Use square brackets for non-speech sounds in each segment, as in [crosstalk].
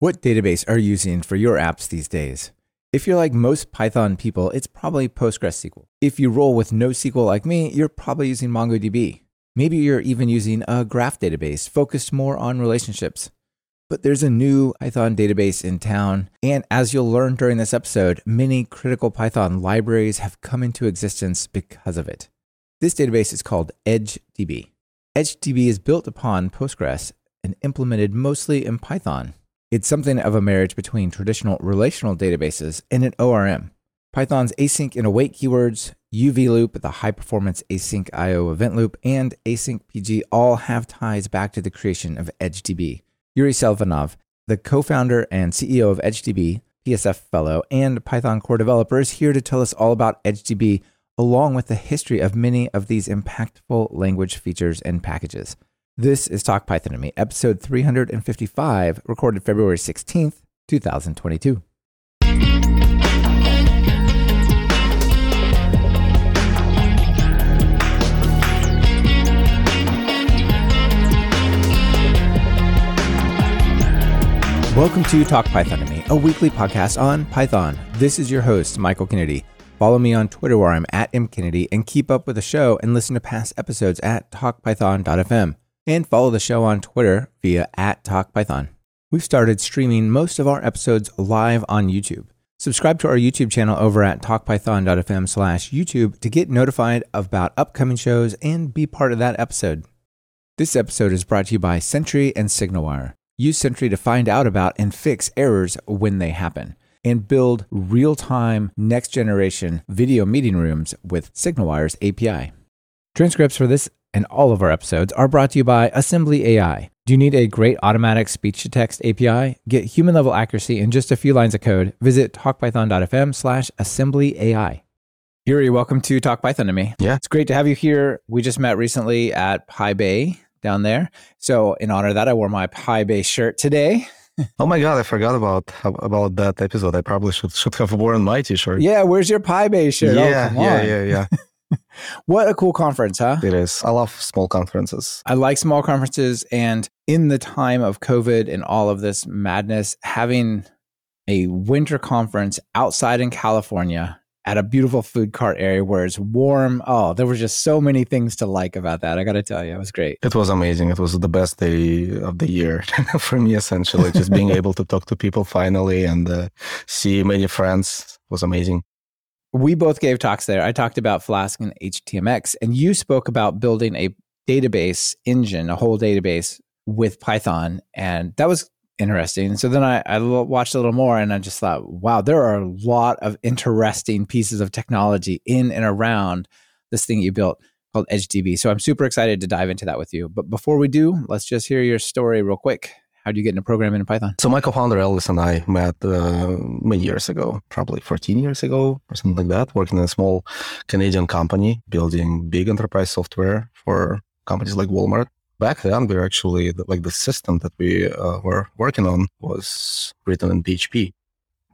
What database are you using for your apps these days? If you're like most Python people, it's probably PostgreSQL. If you roll with NoSQL like me, you're probably using MongoDB. Maybe you're even using a graph database focused more on relationships. But there's a new Python database in town, and as you'll learn during this episode, many critical Python libraries have come into existence because of it. This database is called EdgeDB. EdgeDB is built upon Postgres and implemented mostly in Python. It's something of a marriage between traditional relational databases and an ORM. Python's async and await keywords, UV loop, the high performance async IO event loop, and async PG all have ties back to the creation of EdgeDB. Yury Selivanov, the co founder and CEO of EdgeDB, PSF fellow, and Python core developer, is here to tell us all about EdgeDB along with the history of many of these impactful language features and packages. This is Talk Python to Me, episode 355, recorded February 16th, 2022. Welcome to Talk Python to Me, a weekly podcast on Python. This is your host, Michael Kennedy. Follow me on Twitter where I'm at mkennedy and keep up with the show and listen to past episodes at talkpython.fm and follow the show on Twitter via at TalkPython. We've started streaming most of our episodes live on YouTube. Subscribe to our YouTube channel over at talkpython.fm slash YouTube to get notified about upcoming shows and be part of that episode. This episode is brought to you by Sentry and SignalWire. Use Sentry to find out about and fix errors when they happen and build real time, next generation video meeting rooms with SignalWire's API. Transcripts for this and all of our episodes are brought to you by Assembly AI. Do you need a great automatic speech to text API? Get human level accuracy in just a few lines of code. Visit talkpython.fm slash assembly AI. Yury, welcome to Talk Python to me. Yeah. It's great to have you here. We just met recently at PyBay down there. So in honor of that, I wore my PyBay shirt today. oh my god, I forgot about about that episode. I probably should should have worn my t-shirt. Yeah, where's your PyBay shirt? Oh, yeah, oh, yeah, yeah, yeah. [laughs] what a cool conference, huh? It is. I love small conferences. I like small conferences. And in the time of COVID and all of this madness, having a winter conference outside in California at a beautiful food cart area where it's warm. Oh, there were just so many things to like about that. I got to tell you, it was great. It was amazing. It was the best day of the year [laughs] for me, essentially. Just being [laughs] able to talk to people finally and uh, see many friends was amazing we both gave talks there. I talked about Flask and HTMX, and you spoke about building a database engine, a whole database with Python. And that was interesting. So then I, I watched a little more and I just thought, wow, there are a lot of interesting pieces of technology in and around this thing you built called EdgeDB. So I'm super excited to dive into that with you. But before we do, let's just hear your story real quick. How do you get into programming in Python? So my co-founder Elvis and I met uh, many years ago, probably 14 years ago or something like that, working in a small Canadian company building big enterprise software for companies like Walmart. Back then, we were actually like the system that we uh, were working on was written in PHP.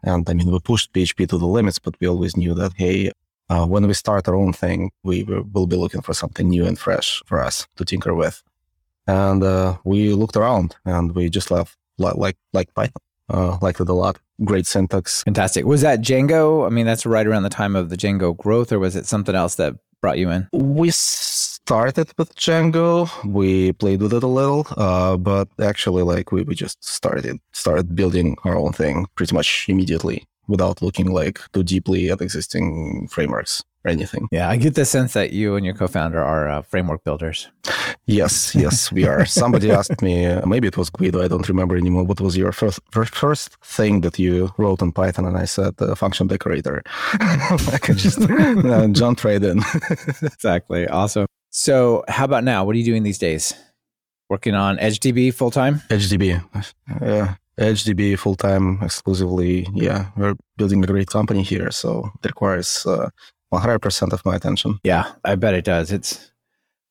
And I mean, we pushed PHP to the limits, but we always knew that, hey, uh, when we start our own thing, we will be looking for something new and fresh for us to tinker with and uh, we looked around and we just left like like, like Python. Uh, liked it a lot. Great syntax. Fantastic. Was that Django? I mean, that's right around the time of the Django growth, or was it something else that brought you in? We started with Django. We played with it a little, uh, but actually, like we, we just started started building our own thing pretty much immediately without looking like too deeply at existing frameworks or anything. Yeah, I get the sense that you and your co-founder are uh, framework builders. Yes, yes, we are. [laughs] Somebody asked me, uh, maybe it was Guido, I don't remember anymore. What was your first first thing that you wrote in Python? And I said, uh, function decorator. [laughs] I could just [laughs] uh, jump right in. exactly. Awesome. So, how about now? What are you doing these days? Working on EdgeDB full time? EdgeDB. Yeah. EdgeDB full time exclusively. Yeah, we're building a great company here, so it requires uh, 100% of my attention. Yeah, I bet it does. It's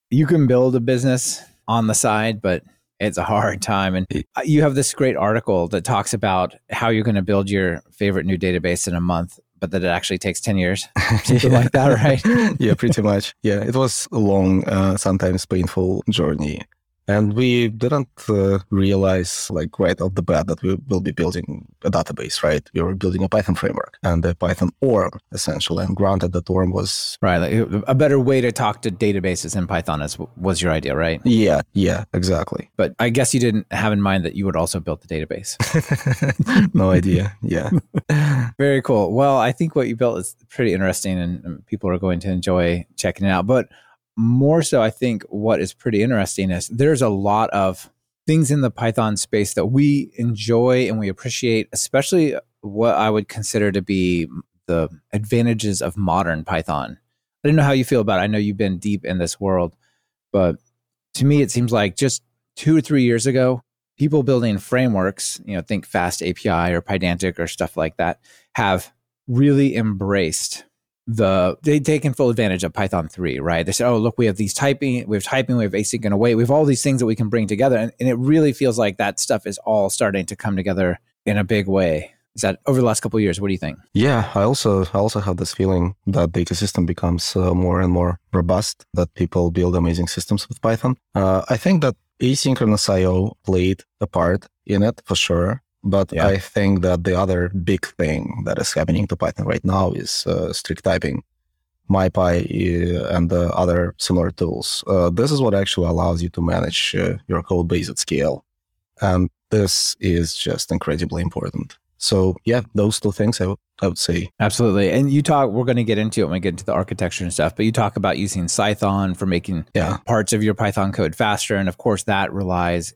you can build a business on the side, but it's a hard time. And you have this great article that talks about how you're going to build your favorite new database in a month, but that it actually takes 10 years, [laughs] something like that, right? [laughs] yeah, pretty much. Yeah, it was a long, uh, sometimes painful journey. And we didn't uh, realize, like, right off the bat, that we will be building a database, right? We were building a Python framework and a Python ORM, essentially. And granted, that ORM was. Right. Like a better way to talk to databases in Python is, was your idea, right? Yeah. Yeah, exactly. But I guess you didn't have in mind that you would also build the database. [laughs] no idea. Yeah. [laughs] Very cool. Well, I think what you built is pretty interesting and people are going to enjoy checking it out. But more so, I think what is pretty interesting is there's a lot of things in the Python space that we enjoy and we appreciate, especially what I would consider to be the advantages of modern Python. I don't know how you feel about it. I know you've been deep in this world, but to me, it seems like just two or three years ago, people building frameworks, you know, think Fast API or Pydantic or stuff like that, have really embraced the they've taken full advantage of Python 3, right? They said, oh, look, we have these typing, we have typing, we have async and await, we have all these things that we can bring together. And, and it really feels like that stuff is all starting to come together in a big way. Is that over the last couple years? What do you think? Yeah, I also I also have this feeling that the ecosystem becomes uh, more and more robust. That people build amazing systems with Python. Uh, I think that asynchronous I/O played a part in it for sure. But yeah. I think that the other big thing that is happening to Python right now is uh, strict typing, MyPy, uh, and the other similar tools. Uh, this is what actually allows you to manage uh, your code base at scale. And this is just incredibly important. So yeah, those two things I, w- I would say. Absolutely. And you talk, we're going to get into it when we get into the architecture and stuff, but you talk about using Cython for making yeah. parts of your Python code faster. And of course that relies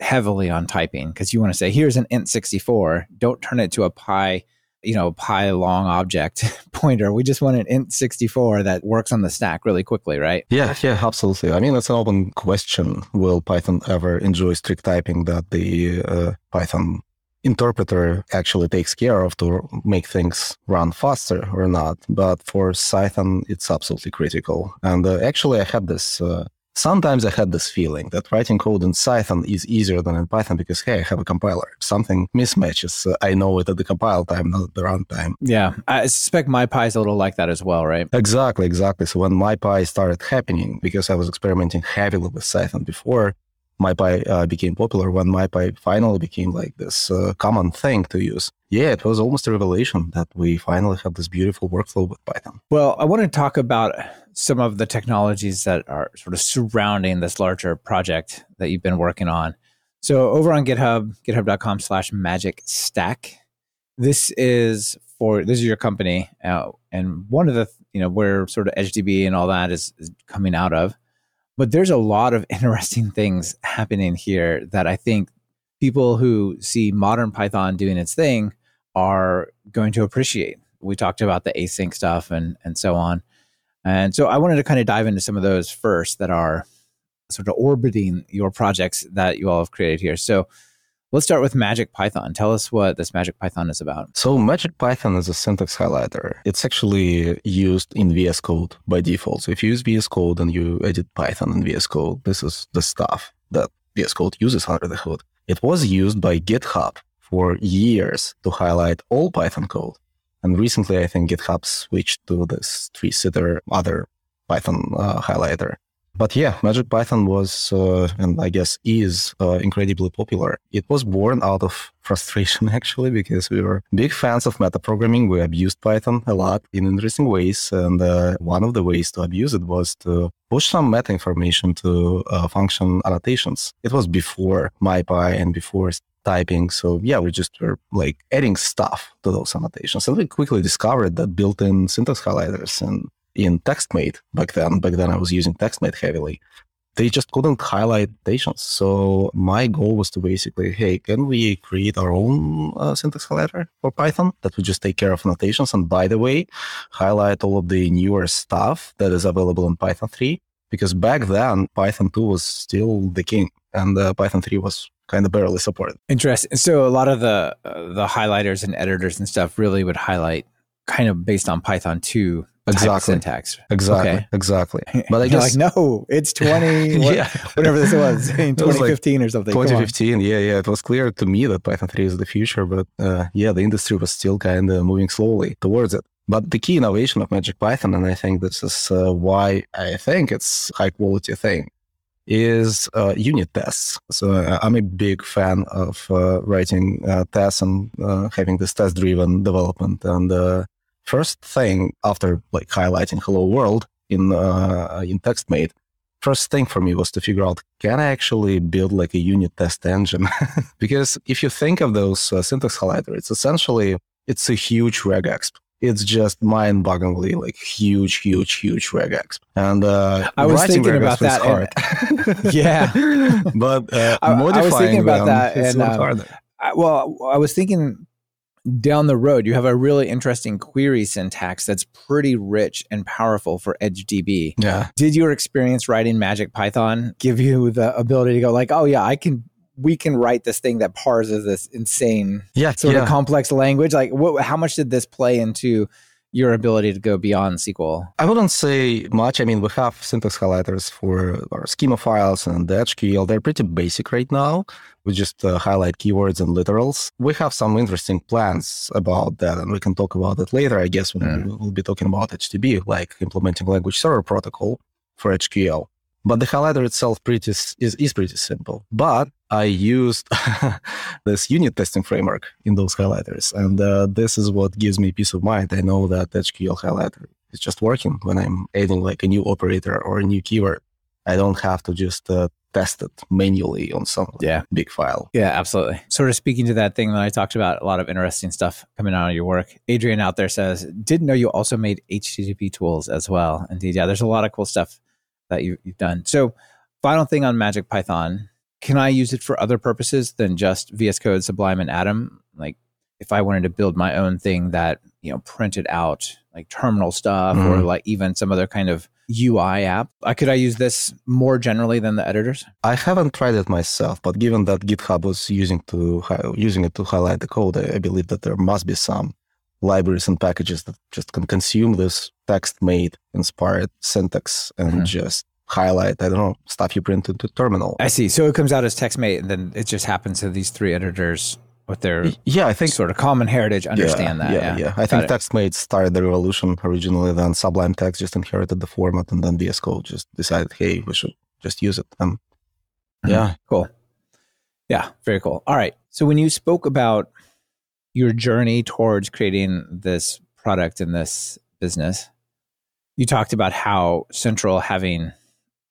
heavily on typing because you want to say, here's an int64. Don't turn it to a pi, you know, pi long object [laughs] pointer. We just want an int64 that works on the stack really quickly, right? Yeah, yeah, absolutely. I mean, it's an open question. Will Python ever enjoy strict typing that the uh, Python interpreter actually takes care of to make things run faster or not? But for Cython, it's absolutely critical. And uh, actually, I had this. Uh, Sometimes I had this feeling that writing code in Cython is easier than in Python because, hey, I have a compiler. If something mismatches, uh, I know it at the compile time, not at the runtime. Yeah. I suspect MyPy is a little like that as well, right? Exactly, exactly. So when MyPy started happening, because I was experimenting heavily with Python before, MyPy uh, became popular, when MyPy finally became like this uh, common thing to use, yeah, it was almost a revelation that we finally have this beautiful workflow with Python. Well, I want to talk about some of the technologies that are sort of surrounding this larger project that you've been working on. So over on GitHub, github.com slash magic stack, this is for, this is your company. Uh, and one of the, you know, where sort of EdgeDB and all that is, is coming out of. But there's a lot of [laughs] interesting things happening here that I think people who see modern Python doing its thing are going to appreciate. We talked about the async stuff and and so on. And so I wanted to kind of dive into some of those first that are sort of orbiting your projects that you all have created here. So let's start with Magic Python. Tell us what this Magic Python is about. So Magic Python is a syntax highlighter. It's actually used in VS Code by default. So if you use VS Code and you edit Python in VS Code, this is the stuff that VS Code uses under the hood. It was used by GitHub for years to highlight all Python code. And recently, I think GitHub switched to this tree-sitter other Python uh, highlighter. But yeah, Magic Python was, uh, and I guess is, uh, incredibly popular. It was born out of frustration, [laughs] actually, because we were big fans of metaprogramming. We abused Python a lot in interesting ways. And uh, one of the ways to abuse it was to push some meta information to uh, function annotations. It was before MyPy and before typing. So yeah, we just were like adding stuff to those annotations. And we quickly discovered that built-in syntax highlighters and in TextMate back then, back then I was using TextMate heavily, they just couldn't highlight annotations. So my goal was to basically, hey, can we create our own uh, syntax highlighter for Python that would just take care of annotations? And by the way, highlight all of the newer stuff that is available in Python 3. Because back then, Python 2 was still the king and uh, Python 3 was kind of barely supported. Interesting. So a lot of the uh, the highlighters and editors and stuff really would highlight kind of based on Python 2 exactly syntax. Exactly. Okay. Exactly. [laughs] But I guess like no, it's 20 [laughs] what, yeah. whatever this was [laughs] in 2015 like or something. 2015. Yeah, yeah, it was clear to me that Python 3 is the future, but uh, yeah, the industry was still kind of moving slowly towards it. But the key innovation of Magic Python, and I think this is uh, why I think it's high quality thing, is uh, unit tests. So uh, I'm a big fan of uh, writing uh, tests and uh, having this test-driven development. And the first thing after like highlighting "Hello World" in in TextMate, first thing for me was to figure out can I actually build like a unit test engine? [laughs] because if you think of those syntax highlighter, it's essentially it's a huge regex it's just mind-bogglingly like huge, huge, huge regex. And uh, I was thinking about that. And, [laughs] yeah, [laughs] but uh, I, I, was thinking about that, and um, I, well, I was thinking down the road, you have a really interesting query syntax that's pretty rich and powerful for EdgeDB. Yeah. Did your experience writing Magic Python give you the ability to go like, oh yeah, I can we can write this thing that parses this insane yeah, sort yeah. of complex language. Like, what, how much did this play into your ability to go beyond SQL? I wouldn't say much. I mean, we have syntax highlighters for our schema files and the EdgeQL. They're pretty basic right now. We just uh, highlight keywords and literals. We have some interesting plans about that, and we can talk about it later, I guess, when mm. we'll be talking about EdgeDB, like implementing language server protocol for EdgeQL. But the highlighter itself pretty is, is pretty simple. But I used [laughs] this unit testing framework in those highlighters. And uh, this is what gives me peace of mind. I know that EdgeQL highlighter is just working when I'm adding like a new operator or a new keyword. I don't have to just uh, test it manually on some yeah. big file. Yeah, absolutely. Sort of speaking to that thing that I talked about, a lot of interesting stuff coming out of your work. Adrian out there says, didn't know you also made HTTP tools as well. Indeed, yeah, there's a lot of cool stuff that you, you've done. So, final thing on Magic Python can I use it for other purposes than just VS Code, Sublime, and Atom? Like, if I wanted to build my own thing that you know printed out like terminal stuff mm-hmm. or like even some other kind of UI app, I could I use this more generally than the editors? I haven't tried it myself, but given that GitHub was using to using it to highlight the code, I believe that there must be some libraries and packages that just can consume this TextMate inspired syntax and mm-hmm. just highlight, I don't know, stuff you print into terminal. I see. So it comes out as TextMate and then it just happens to these three editors with their yeah, I think sort of common heritage understand yeah, that. Yeah, yeah. yeah. I think TextMate started the revolution originally, then Sublime Text just inherited the format and then VS Code just decided, hey, we should just use it. And mm-hmm. yeah. Cool. Yeah, very cool. All right. So when you spoke about your journey towards creating this product and this business, you talked about how central having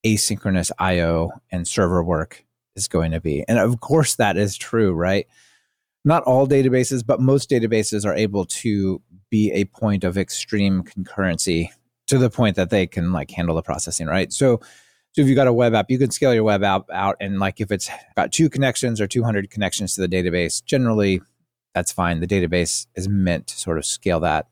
asynchronous IO and server work is going to be. And of course, that is true, right? Not all databases, but most databases are able to be a point of extreme concurrency to the point that they can like handle the processing, right? So, so if you got a web app, you can scale your web app out, and like if it's got two connections or 200 connections to the database, generally that's fine. The database is meant to sort of scale that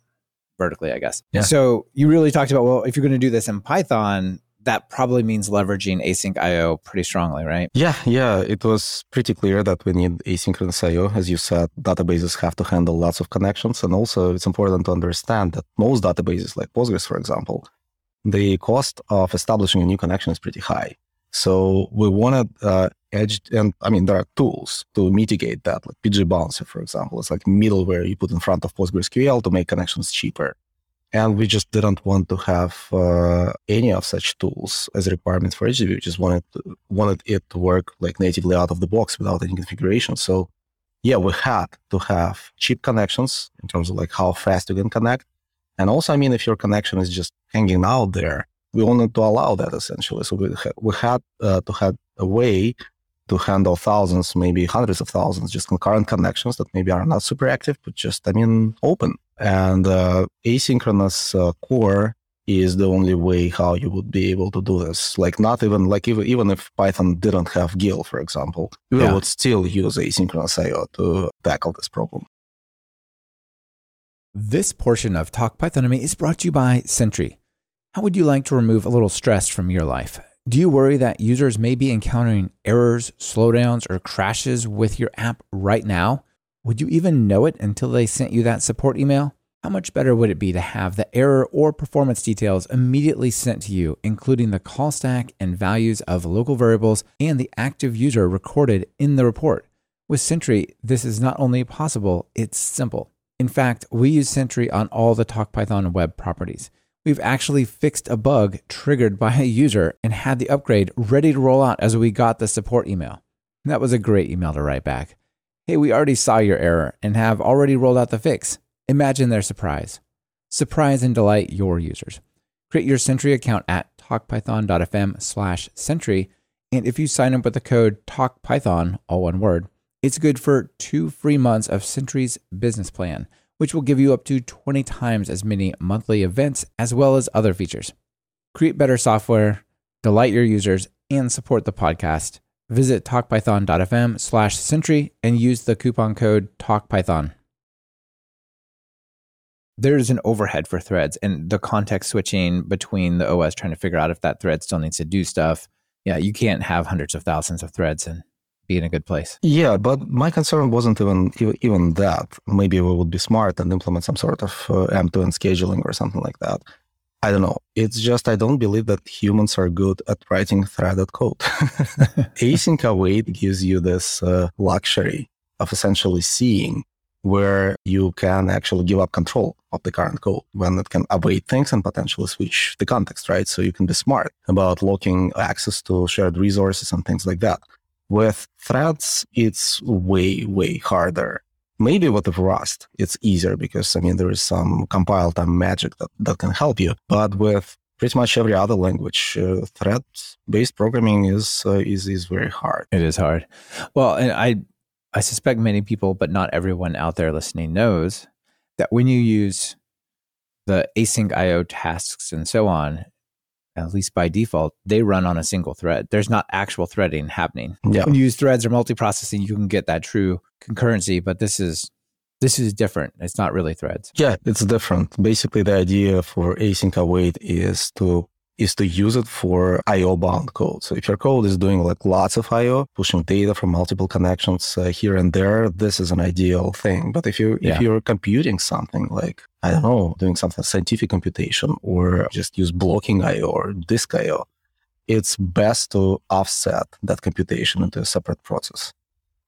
vertically, I guess. Yeah. So you really talked about well, if you're going to do this in Python, that probably means leveraging async IO pretty strongly, right? Yeah, yeah. It was pretty clear that we need asynchronous IO. As you said, databases have to handle lots of connections. And also, it's important to understand that most databases, like Postgres, for example, the cost of establishing a new connection is pretty high. So we wanted uh, edge, and I mean, there are tools to mitigate that, like PG Bouncer, for example. It's like middleware you put in front of PostgreSQL to make connections cheaper. And we just didn't want to have uh, any of such tools as a requirement for EdgeDB. We just wanted to, wanted it to work like natively out of the box without any configuration. So yeah, we had to have cheap connections in terms of like how fast you can connect. And also, I mean, if your connection is just hanging out there, we wanted to allow that essentially. So we, ha- we had uh, to have a way to handle thousands, maybe hundreds of thousands, just concurrent connections that maybe are not super active, but just, I mean, open. And uh, asynchronous uh, core is the only way how you would be able to do this. Like not even like even, even if Python didn't have GIL, for example, you yeah. would still use asynchronous IO to tackle this problem. This portion of Talk Python to Me is brought to you by Sentry. How would you like to remove a little stress from your life? Do you worry that users may be encountering errors, slowdowns, or crashes with your app right now? Would you even know it until they sent you that support email? How much better would it be to have the error or performance details immediately sent to you, including the call stack and values of local variables and the active user recorded in the report? With Sentry, this is not only possible, it's simple. In fact, we use Sentry on all the TalkPython web properties. We've actually fixed a bug triggered by a user and had the upgrade ready to roll out as we got the support email. That was a great email to write back. Hey, we already saw your error and have already rolled out the fix. Imagine their surprise. Surprise and delight your users. Create your Sentry account at talkpython.fm slash Sentry. And if you sign up with the code TALKPython, all one word, it's good for two free months of Sentry's business plan, which will give you up to 20 times as many monthly events as well as other features. Create better software, delight your users, and support the podcast. Visit talkpython.fm slash Sentry and use the coupon code TALKPython there's an overhead for threads and the context switching between the OS trying to figure out if that thread still needs to do stuff. Yeah, you can't have hundreds of thousands of threads and be in a good place. Yeah, but my concern wasn't even even that. Maybe we would be smart and implement some sort of uh, end-to-end scheduling or something like that. I don't know. It's just I don't believe that humans are good at writing threaded code. [laughs] Async await gives you this uh, luxury of essentially seeing where you can actually give up control of the current code when it can await things and potentially switch the context, right? So you can be smart about locking access to shared resources and things like that. With threads, it's way, way harder. Maybe with Rust, it's easier because, I mean, there is some compile time magic that, that can help you. But with pretty much every other language, uh, thread-based programming is, uh, is, is very hard. It is hard. Well, and I, I suspect many people, but not everyone out there listening knows that when you use the async IO tasks and so on, at least by default, they run on a single thread. There's not actual threading happening. Yeah. When you use threads or multiprocessing, you can get that true concurrency, but this is this is different. It's not really threads. Yeah, it's different. Basically, the idea for async await is to is to use it for IO bound code. So if your code is doing like lots of IO, pushing data from multiple connections uh, here and there, this is an ideal thing. But if you yeah. if you're computing something like I don't know, doing something scientific computation or just use blocking IO or disk IO, it's best to offset that computation into a separate process.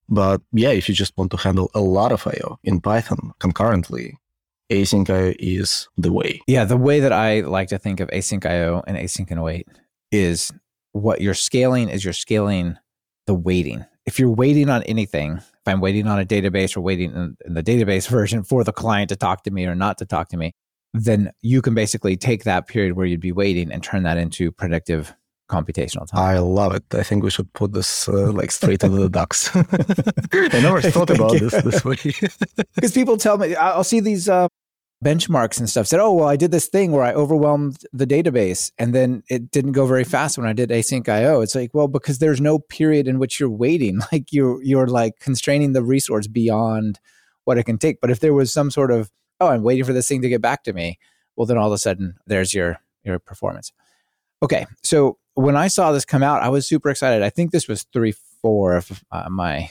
But yeah, if you just want to handle a lot of IO in Python concurrently, async IO is the way. Yeah, the way that I like to think of async IO and async and await is what you're scaling is you're scaling the waiting. If you're waiting on anything, if I'm waiting on a database or waiting in, in the database [laughs] version for the client to talk to me or not to talk to me, then you can basically take that period where you'd be waiting and turn that into predictive computational time. I love it. I think we should put this uh, like straight into the [laughs] ducks. [laughs] I never thought about this this way. Because people tell me, I'll see these uh, benchmarks and stuff said, oh, well, I did this thing where I overwhelmed the database and then it didn't go very fast when I did async IO. It's like, well, because there's no period in which you're waiting. [laughs] Like you're, you're like constraining the resource beyond what it can take. But if there was some sort of, oh, I'm waiting for this thing to get back to me, well, then all of a sudden there's your, your performance. Okay. So when I saw this come out, I was super excited. I think this was three, four, if uh, my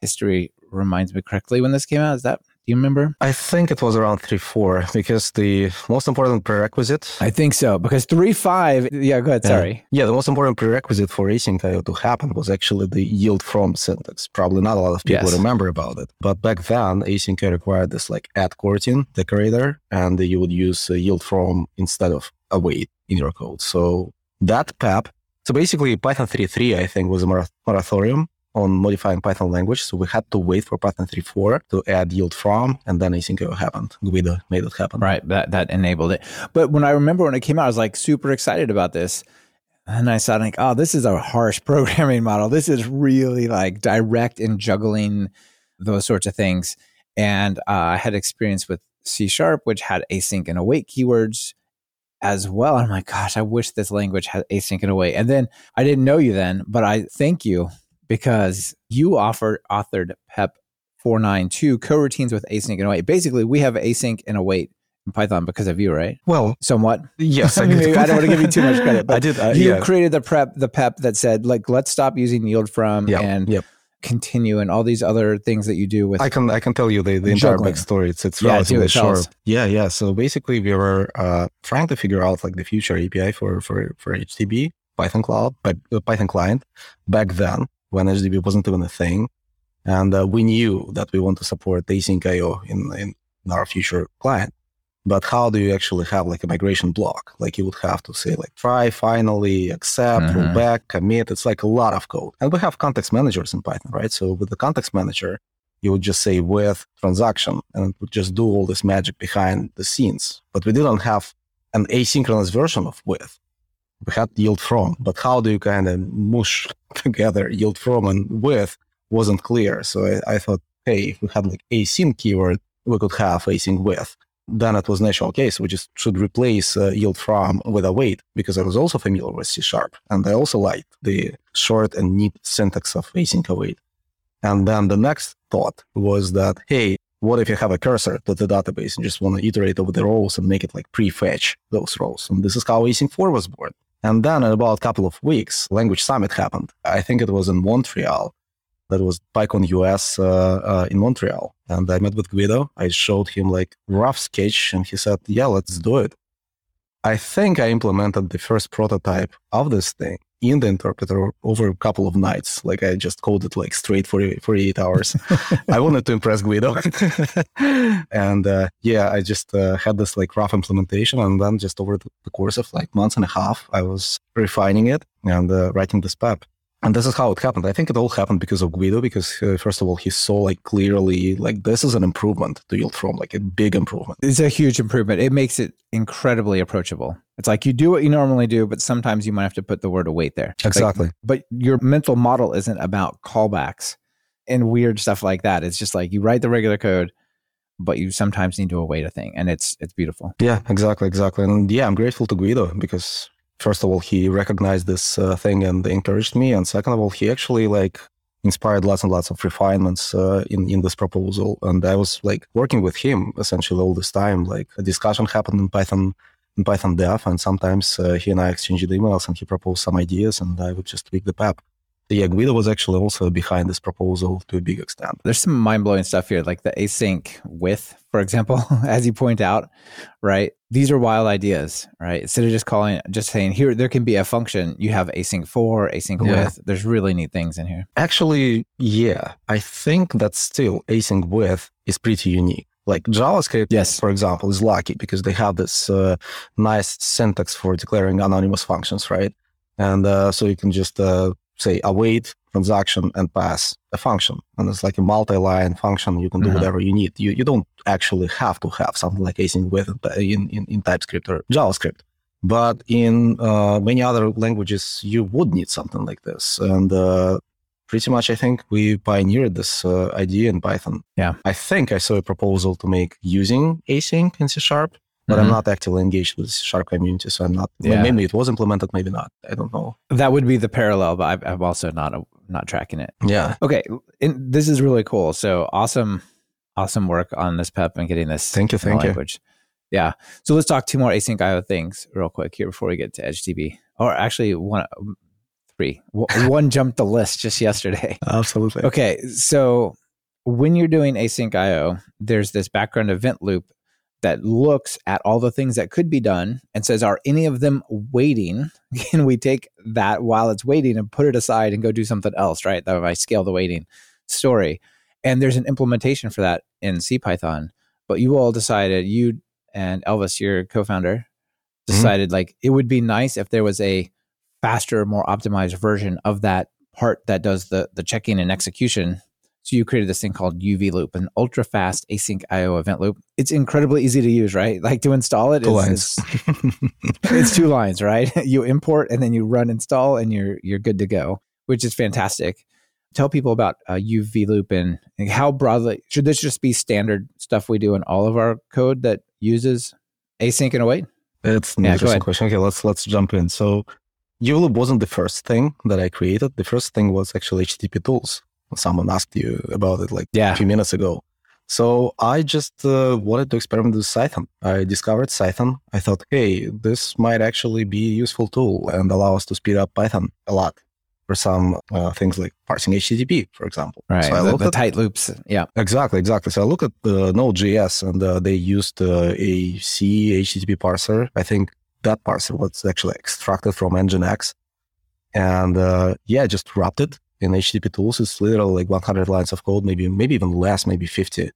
history reminds me correctly when this came out. Is that you remember? I think it was around 3 4 because the most important prerequisite. I think so because 3 5. Yeah, go ahead. Sorry. Uh, yeah, the most important prerequisite for async IO to happen was actually the yield from syntax. Probably not a lot of people yes. remember about it. But back then, async required this like add coroutine decorator, and you would use yield from instead of await in your code. So that PEP. So basically, Python 3.3, I think, was a moratorium on modifying Python language. So we had to wait for Python 3.4 to add yield from, and then async happened. Guido made it happen. Right. That, that enabled it. But when I remember when it came out, I was like super excited about this. And I saw like, oh, this is a harsh [laughs] programming model. This is really like direct and juggling those sorts of things. And uh, I had experience with C sharp, which had async and await keywords as well. I'm like, gosh, I wish this language had async and await. And then I didn't know you then, but I thank you because you offered authored PEP 492 coroutines with async and await. Basically, we have async and await in Python because of you, right? Well, somewhat. Yes, I, [laughs] mean, I don't want to give you too much credit, [laughs] but I did. Uh, you yeah. created the prep, the PEP that said like, let's stop using yield from yep, and yep. continue, and all these other things that you do with. I can I can tell you the, the entire backstory. It's it's relatively yeah, short. Yeah, yeah. So basically, we were uh, trying to figure out like the future API for for for EdgeDB Python cloud, but uh, Python client back then when HDB wasn't even a thing. And uh, we knew that we want to support async IO in, in our future client. But how do you actually have like a migration block? Like you would have to say like try, finally, accept, roll back, commit. It's like a lot of code. And we have context managers in Python, right? So with the context manager, you would just say with transaction and it would just do all this magic behind the scenes. But we didn't have an asynchronous version of with. We had yield from, but how do you kind of mush [laughs] together yield from and with wasn't clear. So I, I thought, hey, if we had like async keyword, we could have async with. Then it was natural case. We just should replace uh, yield from with await because I was also familiar with C sharp and I also liked the short and neat syntax of async await. And then the next thought was that, hey, what if you have a cursor to the database and just want to iterate over the rows and make it like prefetch those rows? And this is how async for was born. And then in about a couple of weeks, Language Summit happened. I think it was in Montreal. That was PyCon US uh, uh, in Montreal. And I met with Guido. I showed him like rough sketch and he said, yeah, let's do it. I think I implemented the first prototype of this thing in the interpreter over a couple of nights. Like I just coded like straight for 48 hours. [laughs] I wanted to impress Guido. [laughs] and uh, yeah, I just uh, had this like rough implementation. And then just over the, course of like months and a half, I was refining it and uh, writing this PEP. And this is how it happened. I think it all happened because of Guido, because uh, first of all, he saw like clearly, like this is an improvement to yield from, like a big improvement. It's a huge improvement. It makes it incredibly approachable. It's like you do what you normally do, but sometimes you might have to put the word await there. Like, Exactly. but your mental model isn't about callbacks and weird stuff like that. It's just like you write the regular code, but you sometimes need to await a thing, and it's it's beautiful. Yeah, exactly, exactly. And yeah, I'm grateful to Guido because first of all, he recognized this uh, thing and encouraged me, and second of all, he actually like inspired lots and lots of refinements uh, in in this proposal. And I was like working with him essentially all this time. Like a discussion happened in Python in Python Dev, and sometimes uh, he and I exchanged emails, and he proposed some ideas, and I would just tweak the PEP. Yeah, Guido was actually also behind this proposal to a big extent. There's some mind blowing stuff here, like the async with, for example, [laughs] as you point out, right? These are wild ideas, right? Instead of just calling, just saying here, there can be a function. You have async for, async Yeah. with. There's really neat things in here. Actually, yeah, I think that still async with is pretty unique. Like JavaScript, Yes. for example, is lucky because they have this uh, nice syntax for declaring anonymous functions, right? And uh, so you can just uh, say await transaction and pass a function, and it's like a multi-line function. You can do Mhm. whatever you need. You you don't actually have to have something like async with in in, in TypeScript or JavaScript. But in uh, many other languages, you would need something like this, and uh, pretty much, I think we pioneered this uh, idea in Python. Yeah. I think I saw a proposal to make using async in C sharp, but I'm Mhm. not actively engaged with sharp community, so I'm not. Yeah. Maybe it was implemented, maybe not. I don't know. That would be the parallel, but I'm- I'm also not not tracking it. Yeah. Okay, and this is really cool. So awesome, awesome work on this PEP and getting this Thank you. Thank you. language. Yeah. So let's talk two more async IO things real quick here before we get to EdgeDB. Or actually, one, three. [laughs] One jumped the list just yesterday. Absolutely. Okay, so when you're doing async IO, there's this background event loop that looks at all the things that could be done and says, are any of them waiting? [laughs] Can we take that while it's waiting and put it aside and go do something else, right? That I scale the waiting story. And there's an implementation for that in CPython. But you all decided, you and Elvis, your co-founder, mm-hmm. decided like it would be nice if there was a faster, more optimized version of that part that does the the checking and execution. So you created this thing called UV Loop, an ultra fast async IO event loop. It's incredibly easy to use, right? Like to install it, Two is- it's two lines, right? [laughs] You import and then you run install, and you're you're good to go, which is fantastic. Tell people about uh, UV Loop and, and how broadly should this just be standard stuff we do in all of our code that uses async and await? It's an Yeah, interesting question. Okay, let's let's jump in. So UV Loop wasn't the first thing that I created. The first thing was actually HTTP tools. Someone asked you about it like Yeah. a few minutes ago. So I just uh, wanted to experiment with Cython. I discovered Cython. I thought, hey, this might actually be a useful tool and allow us to speed up Python a lot for some uh, things like parsing HTTP, for example. Right. So I the, looked the at tight loops. Yeah. Exactly, exactly. So I look at the Node.js and uh, they used uh, a C HTTP parser. I think that parser was actually extracted from Nginx. And uh, yeah, just wrapped it in HTTP tools. It's literally like 100 lines of code, maybe maybe even less, maybe 50.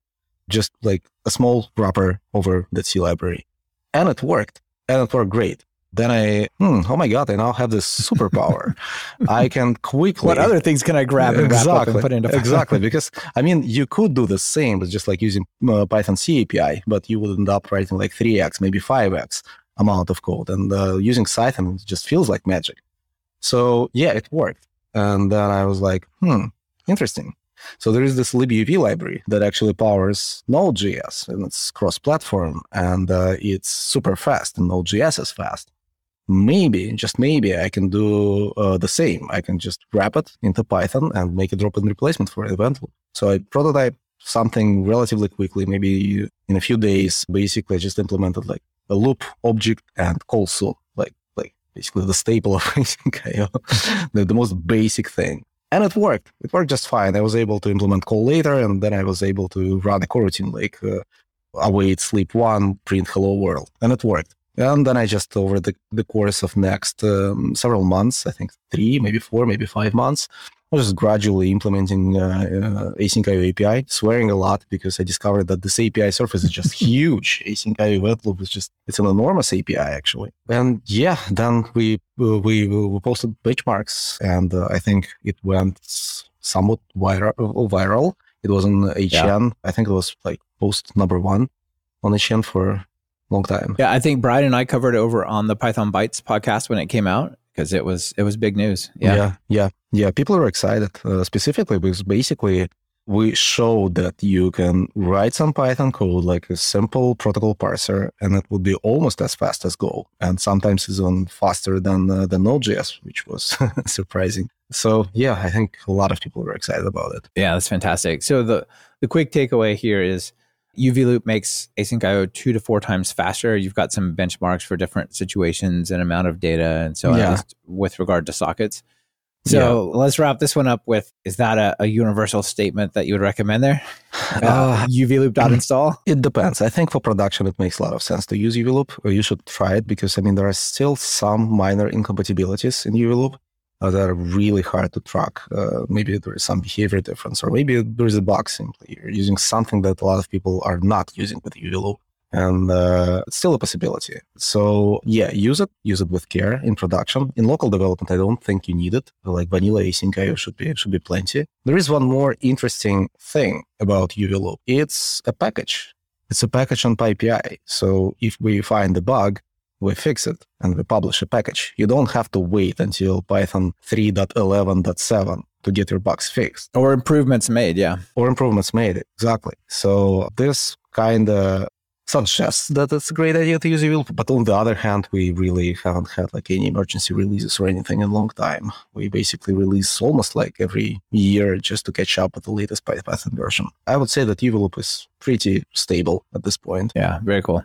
just like a small wrapper over the C library. And it worked. And it worked great. Then I, hmm, oh my God, I now have this superpower. [laughs] I can quickly. What other things can I grab and exactly, and put into Exactly. [laughs] Because, I mean, you could do the same, but just like using uh, Python C API, but you would end up writing like 3x, maybe 5x amount of code. And uh, using Cython just feels like magic. So, yeah, it worked. And then I was like, hmm, interesting. So there is this libuv library that actually powers Node.js and it's cross-platform and uh, it's super fast and Node.js is fast. Maybe, just maybe, I can do uh, the same. I can just wrap it into Python and make a drop-in replacement for event. So I prototype something relatively quickly, maybe in a few days. Basically, I just implemented like a loop object and call soon, basically the staple of [laughs] async.io, the, the most basic thing and it worked. It worked just fine. I was able to implement call later, and then I was able to run a coroutine like uh, await sleep one, print hello world, and it worked. And then I just over the, the course of next um, several months, I think three, maybe four, maybe five months, I was just gradually implementing uh, uh, async.io API, swearing a lot because I discovered that this API surface is just [laughs] huge. async.io event loop is just, it's an enormous API actually. And yeah, then we, uh, we, we posted benchmarks and uh, I think it went somewhat viral. viral. It was on HN. Yeah. I think it was like post number one on HN for a long time. Yeah, I think Brian and I covered it over on the Python Bytes podcast when it came out because it was it was big news. Yeah, yeah, yeah. yeah. People are excited uh, specifically because basically we show that you can write some Python code like a simple protocol parser, and it would be almost as fast as Go, and sometimes even faster than uh, than Node.js, which was [laughs] surprising. So yeah, I think a lot of people were excited about it. Yeah, that's fantastic. So the the quick takeaway here is UV Loop makes async IO two to four times faster. You've got some benchmarks for different situations and amount of data and so yeah. on with regard to sockets. So yeah. let's wrap this one up with is that a, a universal statement that you would recommend there? [sighs] Uh, uvloop.install? It depends. I think for production, it makes a lot of sense to use UVLoop. Or you should try it because, I mean, there are still some minor incompatibilities in UVLoop uh, that are really hard to track. Uh, maybe there is some behavior difference, or maybe there is a bug simply. You're using something that a lot of people are not using with UVLoop, and uh, it's still a possibility. So yeah, use it, use it with care in production. In local development, I don't think you need it. Like vanilla async IO should be should be plenty. There is one more interesting thing about UVLoop. It's a package. It's a package on PyPI. So if we find a bug, we fix it and we publish a package. You don't have to wait until Python 3.11.7 to get your bugs fixed. Or improvements made, yeah. Or improvements made, exactly. So this kind of suggests that it's a great idea to use UVLoop, but on the other hand, we really haven't had like any emergency releases or anything in a long time. We basically release almost like every year just to catch up with the latest Python version. I would say that UVLoop is pretty stable at this point. Yeah, very cool.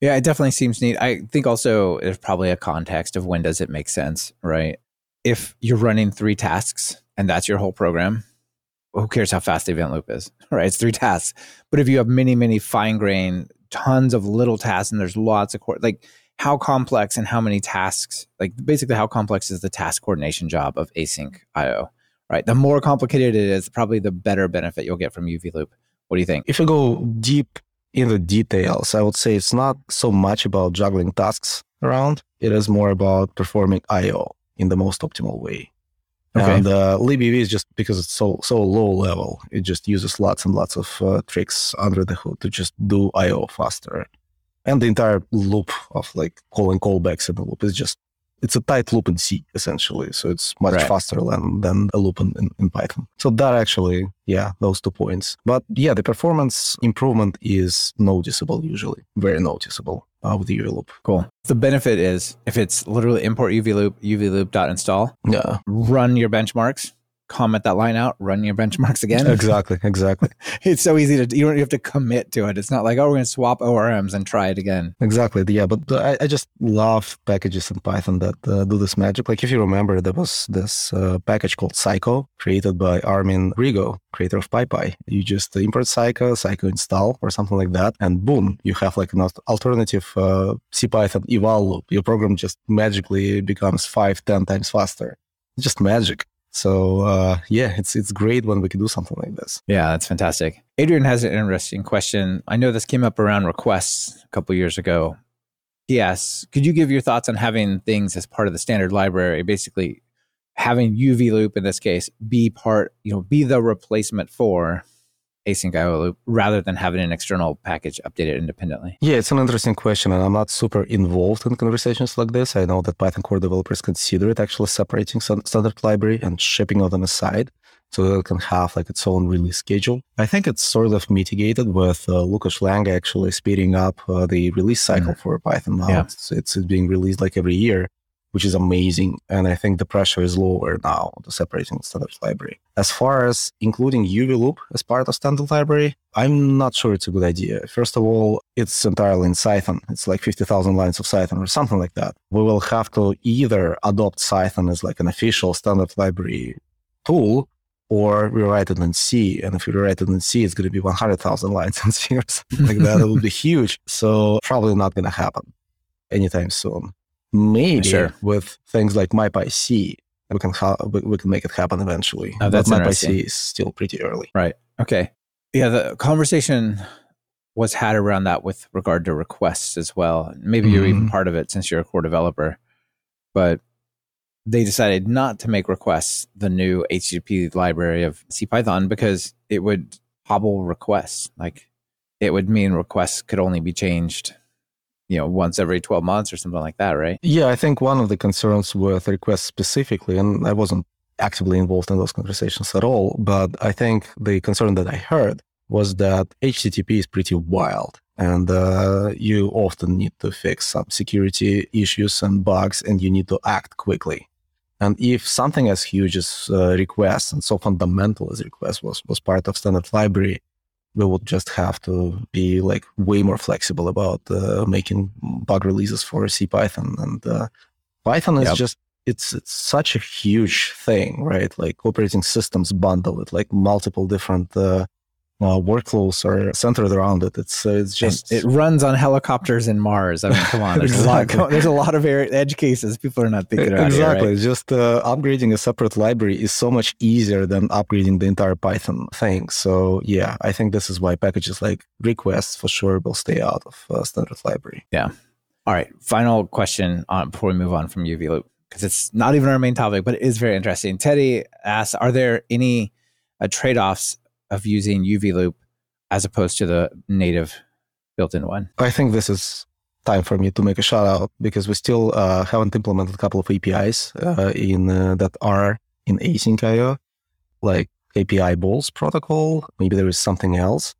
Yeah, it definitely seems neat. I think also there's probably a context of when does it make sense, right? If you're running three tasks and that's your whole program, who cares how fast the event loop is, [laughs] right? It's three tasks. But if you have many, many fine grain, tons of little tasks, and there's lots of like how complex and how many tasks, like basically how complex is the task coordination job of async IO, right? The more complicated it is, probably the better benefit you'll get from UV loop. What do you think? If you go deep in the details, I would say it's not so much about juggling tasks around. It is more about performing I/O in the most optimal way. Okay. And uh, libuv is just because it's so so low level. It just uses lots and lots of uh, tricks under the hood to just do I/O faster. And the entire loop of like calling callbacks in the loop is just it's a tight loop in C essentially. So it's much right. faster than, than a loop in, in, in, Python. So that actually, yeah, those two points. But yeah, the performance improvement is noticeable usually, very noticeable uh, with the UV loop. Cool. The benefit is if it's literally import UV loop, UV loop.install, yeah. run your benchmarks comment that line out, run your benchmarks again. [laughs] Exactly, exactly. it's so easy to you don't have to commit to it. It's not like oh we're going to swap ORMs and try it again. Exactly. Yeah, but I, I just love packages in Python that uh, do this magic. Like if you remember, there was this uh, package called Psyco created by Armin Rigo, creator of PyPy. You just import Psyco, Psyco install or something like that, and boom, you have like an alternative uh, CPython eval loop. Your program just magically becomes five, ten times faster. It's just magic So uh, yeah, it's it's great when we can do something like this. Yeah, that's fantastic. Adrian has an interesting question. I know this came up around requests a couple years ago. Yes, could you give your thoughts on having things as part of the standard library, basically having UV loop in this case be part, you know, be the replacement for async IO loop rather than having an external package updated independently? Yeah, it's an interesting question, and I'm not super involved in conversations like this. I know that Python core developers consider it actually separating standard library and shipping on the side so that it can have like its own release schedule. I think it's sort of mitigated with uh, Łukasz Langa actually speeding up uh, the release cycle mm. for Python now. Yeah. It's, it's being released like every year which is amazing. And I think the pressure is lower now to separating standard library. As far as including UV loop as part of standard library, I'm not sure it's a good idea. First of all, it's entirely in Cython. It's like 50,000 lines of Cython or something like that. We will have to either adopt Cython as like an official standard library tool or rewrite it in C. And if you rewrite it in C, it's going to be 100,000 lines in C or something like that. It will be [laughs] huge. So probably not going to happen anytime soon. Maybe sure. with things like MyPyC, we can ha- we can make it happen eventually. Oh, that's but MyPyC is still pretty early. Right. Okay. Yeah, the conversation was had around that with regard to requests as well. Maybe mm-hmm. you're even mm-hmm. part of it since you're a core developer. But they decided not to make requests the new HTTP library of CPython because it would hobble requests. Like it would mean requests could only be changed you know once every 12 months or something like that right? Yeah i think one of the concerns with requests specifically and i wasn't actively involved in those conversations at all but i think the concern that i heard was that http is pretty wild and uh, you often need to fix some security issues and bugs and you need to act quickly. And if something as huge as uh, requests and so fundamental as requests was, was part of standard library we would just have to be like way more flexible about uh, making bug releases for C Python And uh, Python is yep. just it's it's such a huge thing, right? Like operating systems bundle it, like multiple different uh, uh, workflows are centered around it. It's uh, it's just and it runs on helicopters in Mars. I mean, come on, there's exactly. a lot. There's a lot of edge cases people are not thinking about. Exactly, here, right? just uh, upgrading a separate library is so much easier than upgrading the entire Python thing. So yeah, I think this is why packages like requests for sure will stay out of uh, standard library. Yeah. All right. Final question on, before we move on from UV Loop because it's not even our main topic, but it is very interesting. Teddy asks, are there any uh, trade-offs of using UV loop as opposed to the native built-in one? I think this is time for me to make a shout out because we still uh, haven't implemented a couple of APIs uh, in uh, that are in async IO, like API balls protocol. Maybe there is something else.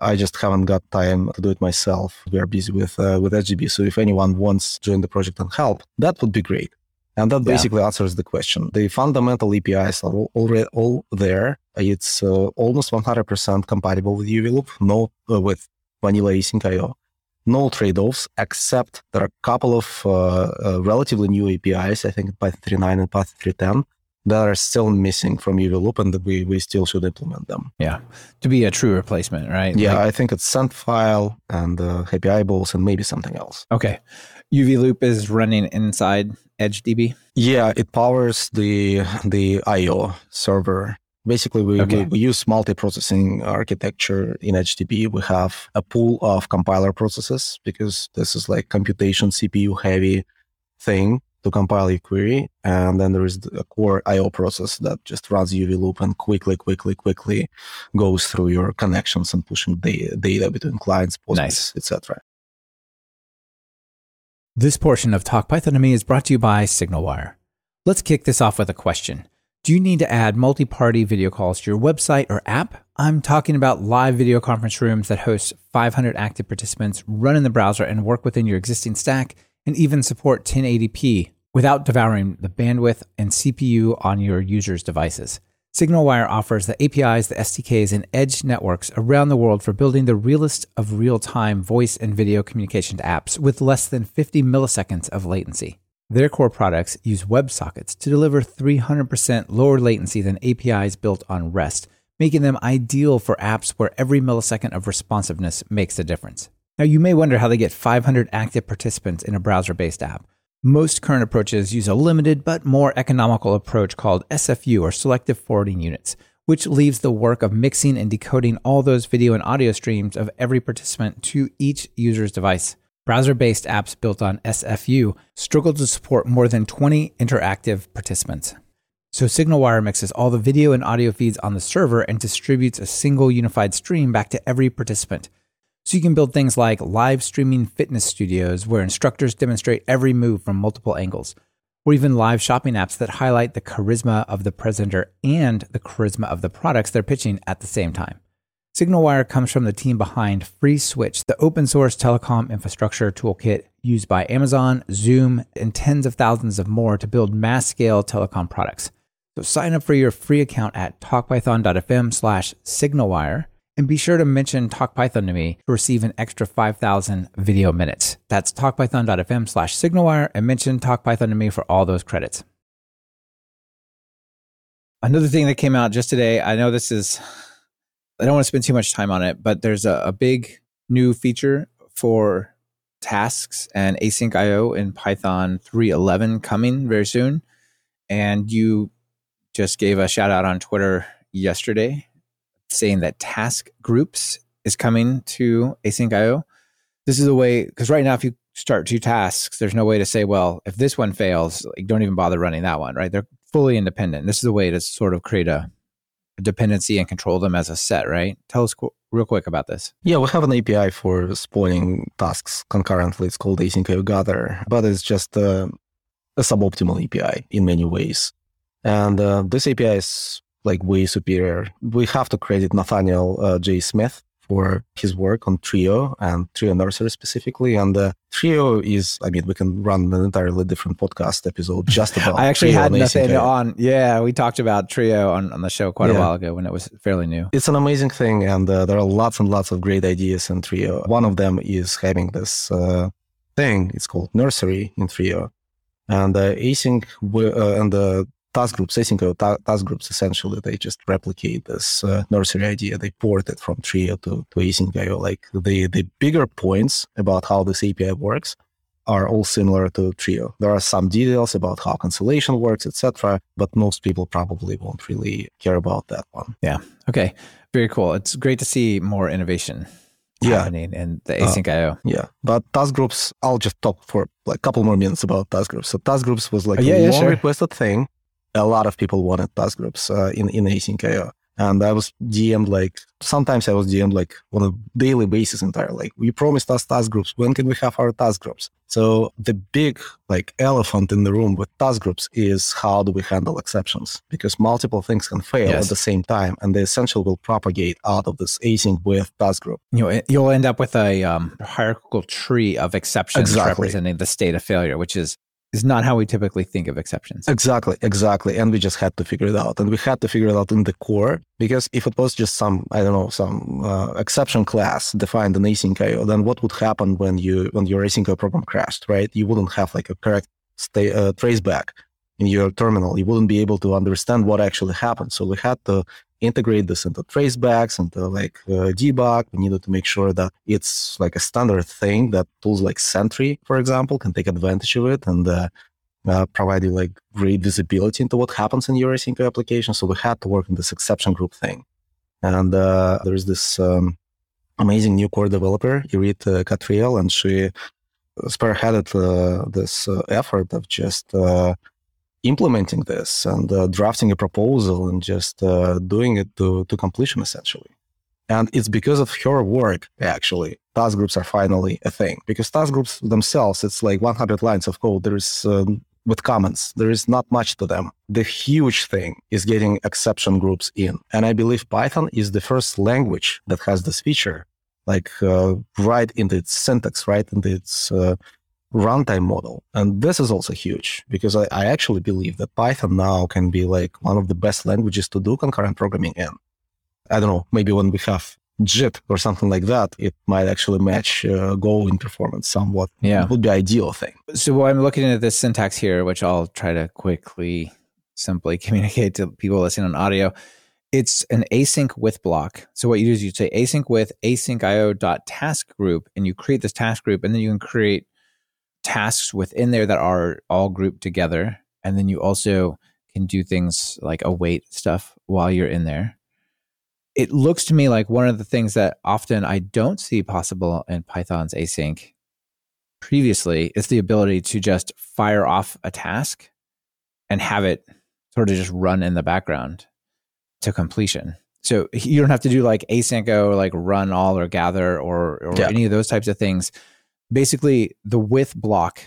I just haven't got time to do it myself. We are busy with uh, with EdgeDB. So if anyone wants to join the project and help, that would be great. And that basically yeah. answers the question. The fundamental APIs are already all there. It's uh, almost 100% compatible with UV Loop, no uh, with vanilla async IO. No trade-offs, except there are a couple of uh, relatively new APIs, I think Python 3.9 and Python 3.10, that are still missing from UV Loop and that we, we still should implement them. Yeah, to be a true replacement, right? Yeah, like, I think it's Sendfile and uh, API balls and maybe something else. Okay. UV Loop is running inside EdgeDB? Yeah, it powers the the I/O server. Basically, we, okay. we, we, use multi-processing architecture in EdgeDB. We have a pool of compiler processes because this is like computation CPU heavy thing to compile your query. And then there is a core IO process that just runs UV loop and quickly, quickly, quickly goes through your connections and pushing data, data between clients, Postgres, nice. etc. This portion of Talk Python to Me is brought to you by SignalWire. Let's kick this off with a question. Do you need to add multi party video calls to your website or app? I'm talking about live video conference rooms that host 500 active participants, run in the browser, and work within your existing stack, and even support 1080p without devouring the bandwidth and CPU on your users' devices. SignalWire offers the APIs, the SDKs, and edge networks around the world for building the realest of real time voice and video communication apps with less than 50 milliseconds of latency. Their core products use WebSockets to deliver 300% lower latency than APIs built on REST, making them ideal for apps where every millisecond of responsiveness makes a difference. Now, you may wonder how they get 500 active participants in a browser based app. Most current approaches use a limited but more economical approach called SFU or selective forwarding units, which leaves the work of mixing and decoding all those video and audio streams of every participant to each user's device. Browser based apps built on SFU struggle to support more than 20 interactive participants. So SignalWire mixes all the video and audio feeds on the server and distributes a single unified stream back to every participant. So you can build things like live streaming fitness studios where instructors demonstrate every move from multiple angles, or even live shopping apps that highlight the charisma of the presenter and the charisma of the products they're pitching at the same time. SignalWire comes from the team behind FreeSWITCH, the open source telecom infrastructure toolkit used by Amazon, Zoom, and tens of thousands of more to build mass scale telecom products. So sign up for your free account at talkpython.fm slash signalwire and be sure to mention TalkPython to me to receive an extra 5,000 video minutes. That's talkpython.fm slash signalwire and mention TalkPython to me for all those credits. Another thing that came out just today, I know this is, I don't want to spend too much time on it, but there's a, a big new feature for tasks and async IO in Python 3.11 coming very soon. And you just gave a shout out on Twitter yesterday saying that task groups is coming to async IO. This is a way because right now, if you start two tasks, there's no way to say, well, if this one fails, like, don't even bother running that one, right? They're fully independent. This is a way to sort of create a dependency and control them as a set, right? Tell us qu- real quick about this. Yeah, we have an API for spawning tasks concurrently. It's called async gather, but it's just a, a suboptimal API in many ways. And uh, this API is like way superior. We have to credit Nathaniel uh, J. Smith for his work on Trio and Trio Nursery specifically. And uh, Trio is, I mean, we can run an entirely different podcast episode just [laughs] about. I actually Trio had ACK. on. Yeah, we talked about Trio on, on the show quite a while ago when it was fairly new. It's an amazing thing, and uh, there are lots and lots of great ideas in Trio. One of them is having this uh, thing. It's called Nursery in Trio, and uh, async uh, and the task groups, async IO ta- task groups, essentially they just replicate this uh, nursery idea. They port it from Trio to, to async IO. Like the the bigger points about how this API works are all similar to Trio. There are some details about how cancellation works, etc., but most people probably won't really care about that one. Yeah. Okay, very cool. It's great to see more innovation Yeah. happening in the Uh, async IO. Yeah, but task groups, I'll just talk for like a couple more minutes about task groups. So task groups was like Oh, yeah, a yeah, long sure. requested thing. A lot of people wanted task groups uh, in in async IO, and I was DM'd like sometimes I was DM'd like on a daily basis entire like we promised us task groups. When can we have our task groups? So the big like elephant in the room with task groups is how do we handle exceptions? Because multiple things can fail Yes. at the same time, and the essential will propagate out of this async with task group. You know, you'll end up with a um, hierarchical tree of exceptions Exactly. representing the state of failure, which is is not how we typically think of exceptions. Exactly, exactly. And we just had to figure it out. And we had to figure it out in the core because if it was just some, I don't know, some uh, exception class defined in async IO, then what would happen when you when your async IO program crashed, right? You wouldn't have like a correct stay, uh, traceback in your terminal. You wouldn't be able to understand what actually happened. So we had to integrate this into tracebacks, into like uh, debug. We needed to make sure that it's like a standard thing that tools like Sentry, for example, can take advantage of it and uh, uh, provide you like great visibility into what happens in your async application. So we had to work on this exception group thing. And uh, there's this um, amazing new core developer, Irit uh, and she spearheaded uh, this uh, effort of just uh, implementing this and uh, drafting a proposal and just uh, doing it to, to completion essentially. And it's because of her work, actually, task groups are finally a thing. Because task groups themselves, it's like 100 lines of code. There is, um, with comments, there is not much to them. The huge thing is getting exception groups in. And I believe Python is the first language that has this feature, like uh, right into its syntax, right into its runtime model. And this is also huge because I, I actually believe that Python now can be like one of the best languages to do concurrent programming in. I don't know, maybe when we have JIT or something like that, it might actually match uh, Go in performance somewhat. Yeah. It would be ideal thing. So I'm looking at this syntax here, which I'll try to quickly, simply [laughs] communicate to people listening on audio. It's an async with block. So what you do is you say async with async io dot task group, and you create this task group, and then you can create tasks within there that are all grouped together. And then you also can do things like await stuff while you're in there. It looks to me like one of the things that often I don't see possible in Python's async previously is the ability to just fire off a task and have it sort of just run in the background to completion. So you don't have to do like async or like run all or gather or, or yeah. any of those types of things. Basically, the with block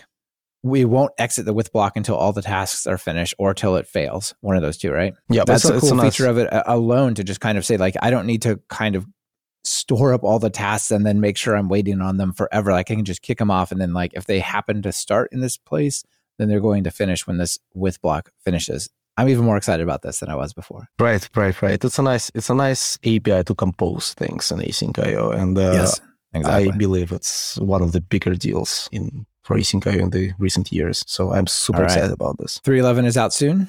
we won't exit the with block until all the tasks are finished or till it fails. One of those two, right? Yeah, that's a, a cool a feature nice... of it alone to just kind of say like I don't need to kind of store up all the tasks and then make sure I'm waiting on them forever. Like I can just kick them off and then like if they happen to start in this place, then they're going to finish when this with block finishes. I'm even more excited about this than I was before. Right, right, right. It's a nice, it's a nice API to compose things in async IO, and uh, yes, exactly. I believe it's one of the bigger deals in for async.io in the recent years. So I'm super right. excited about this. 311 is out soon.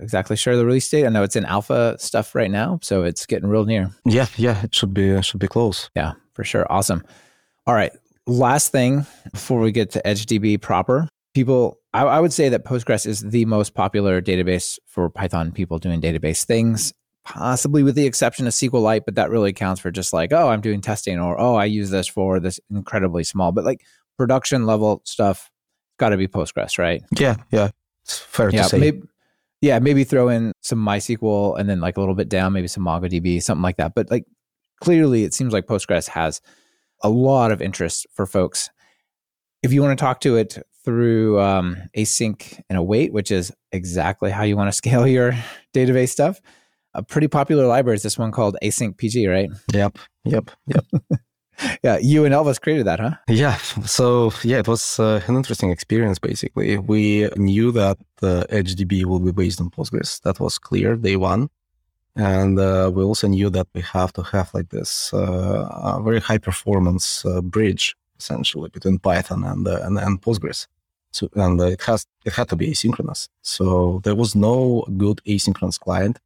Exactly sure the release date. I know it's in alpha stuff right now, so it's getting real near. Yeah, yeah, it should be should be close. Yeah, for sure. Awesome. All right, last thing before we get to EdgeDB proper, people. I, I would say that Postgres is the most popular database for Python people doing database things possibly with the exception of SQLite, but that really counts for just like, oh, I'm doing testing or oh, I use this for this incredibly small. But like production level stuff, got to be Postgres, right? Yeah, yeah, it's fair yeah, to say. Maybe, yeah, maybe throw in some MySQL and then like a little bit down, maybe some MongoDB, something like that. But like clearly, it seems like Postgres has a lot of interest for folks. If you want to talk to it through um, async and await, which is exactly how you want to [laughs] scale your database stuff, a pretty popular library is this one called Async PG, right? Yep, yep, yep. [laughs] yeah, you and Elvis created that, huh? Yeah. So yeah, it was uh, an interesting experience. Basically, we knew that the EdgeDB will be based on Postgres. That was clear day one, and uh, we also knew that we have to have like this uh, very high performance uh, bridge essentially between Python and uh, and, and Postgres. So, and it has it had to be asynchronous. So there was no good asynchronous client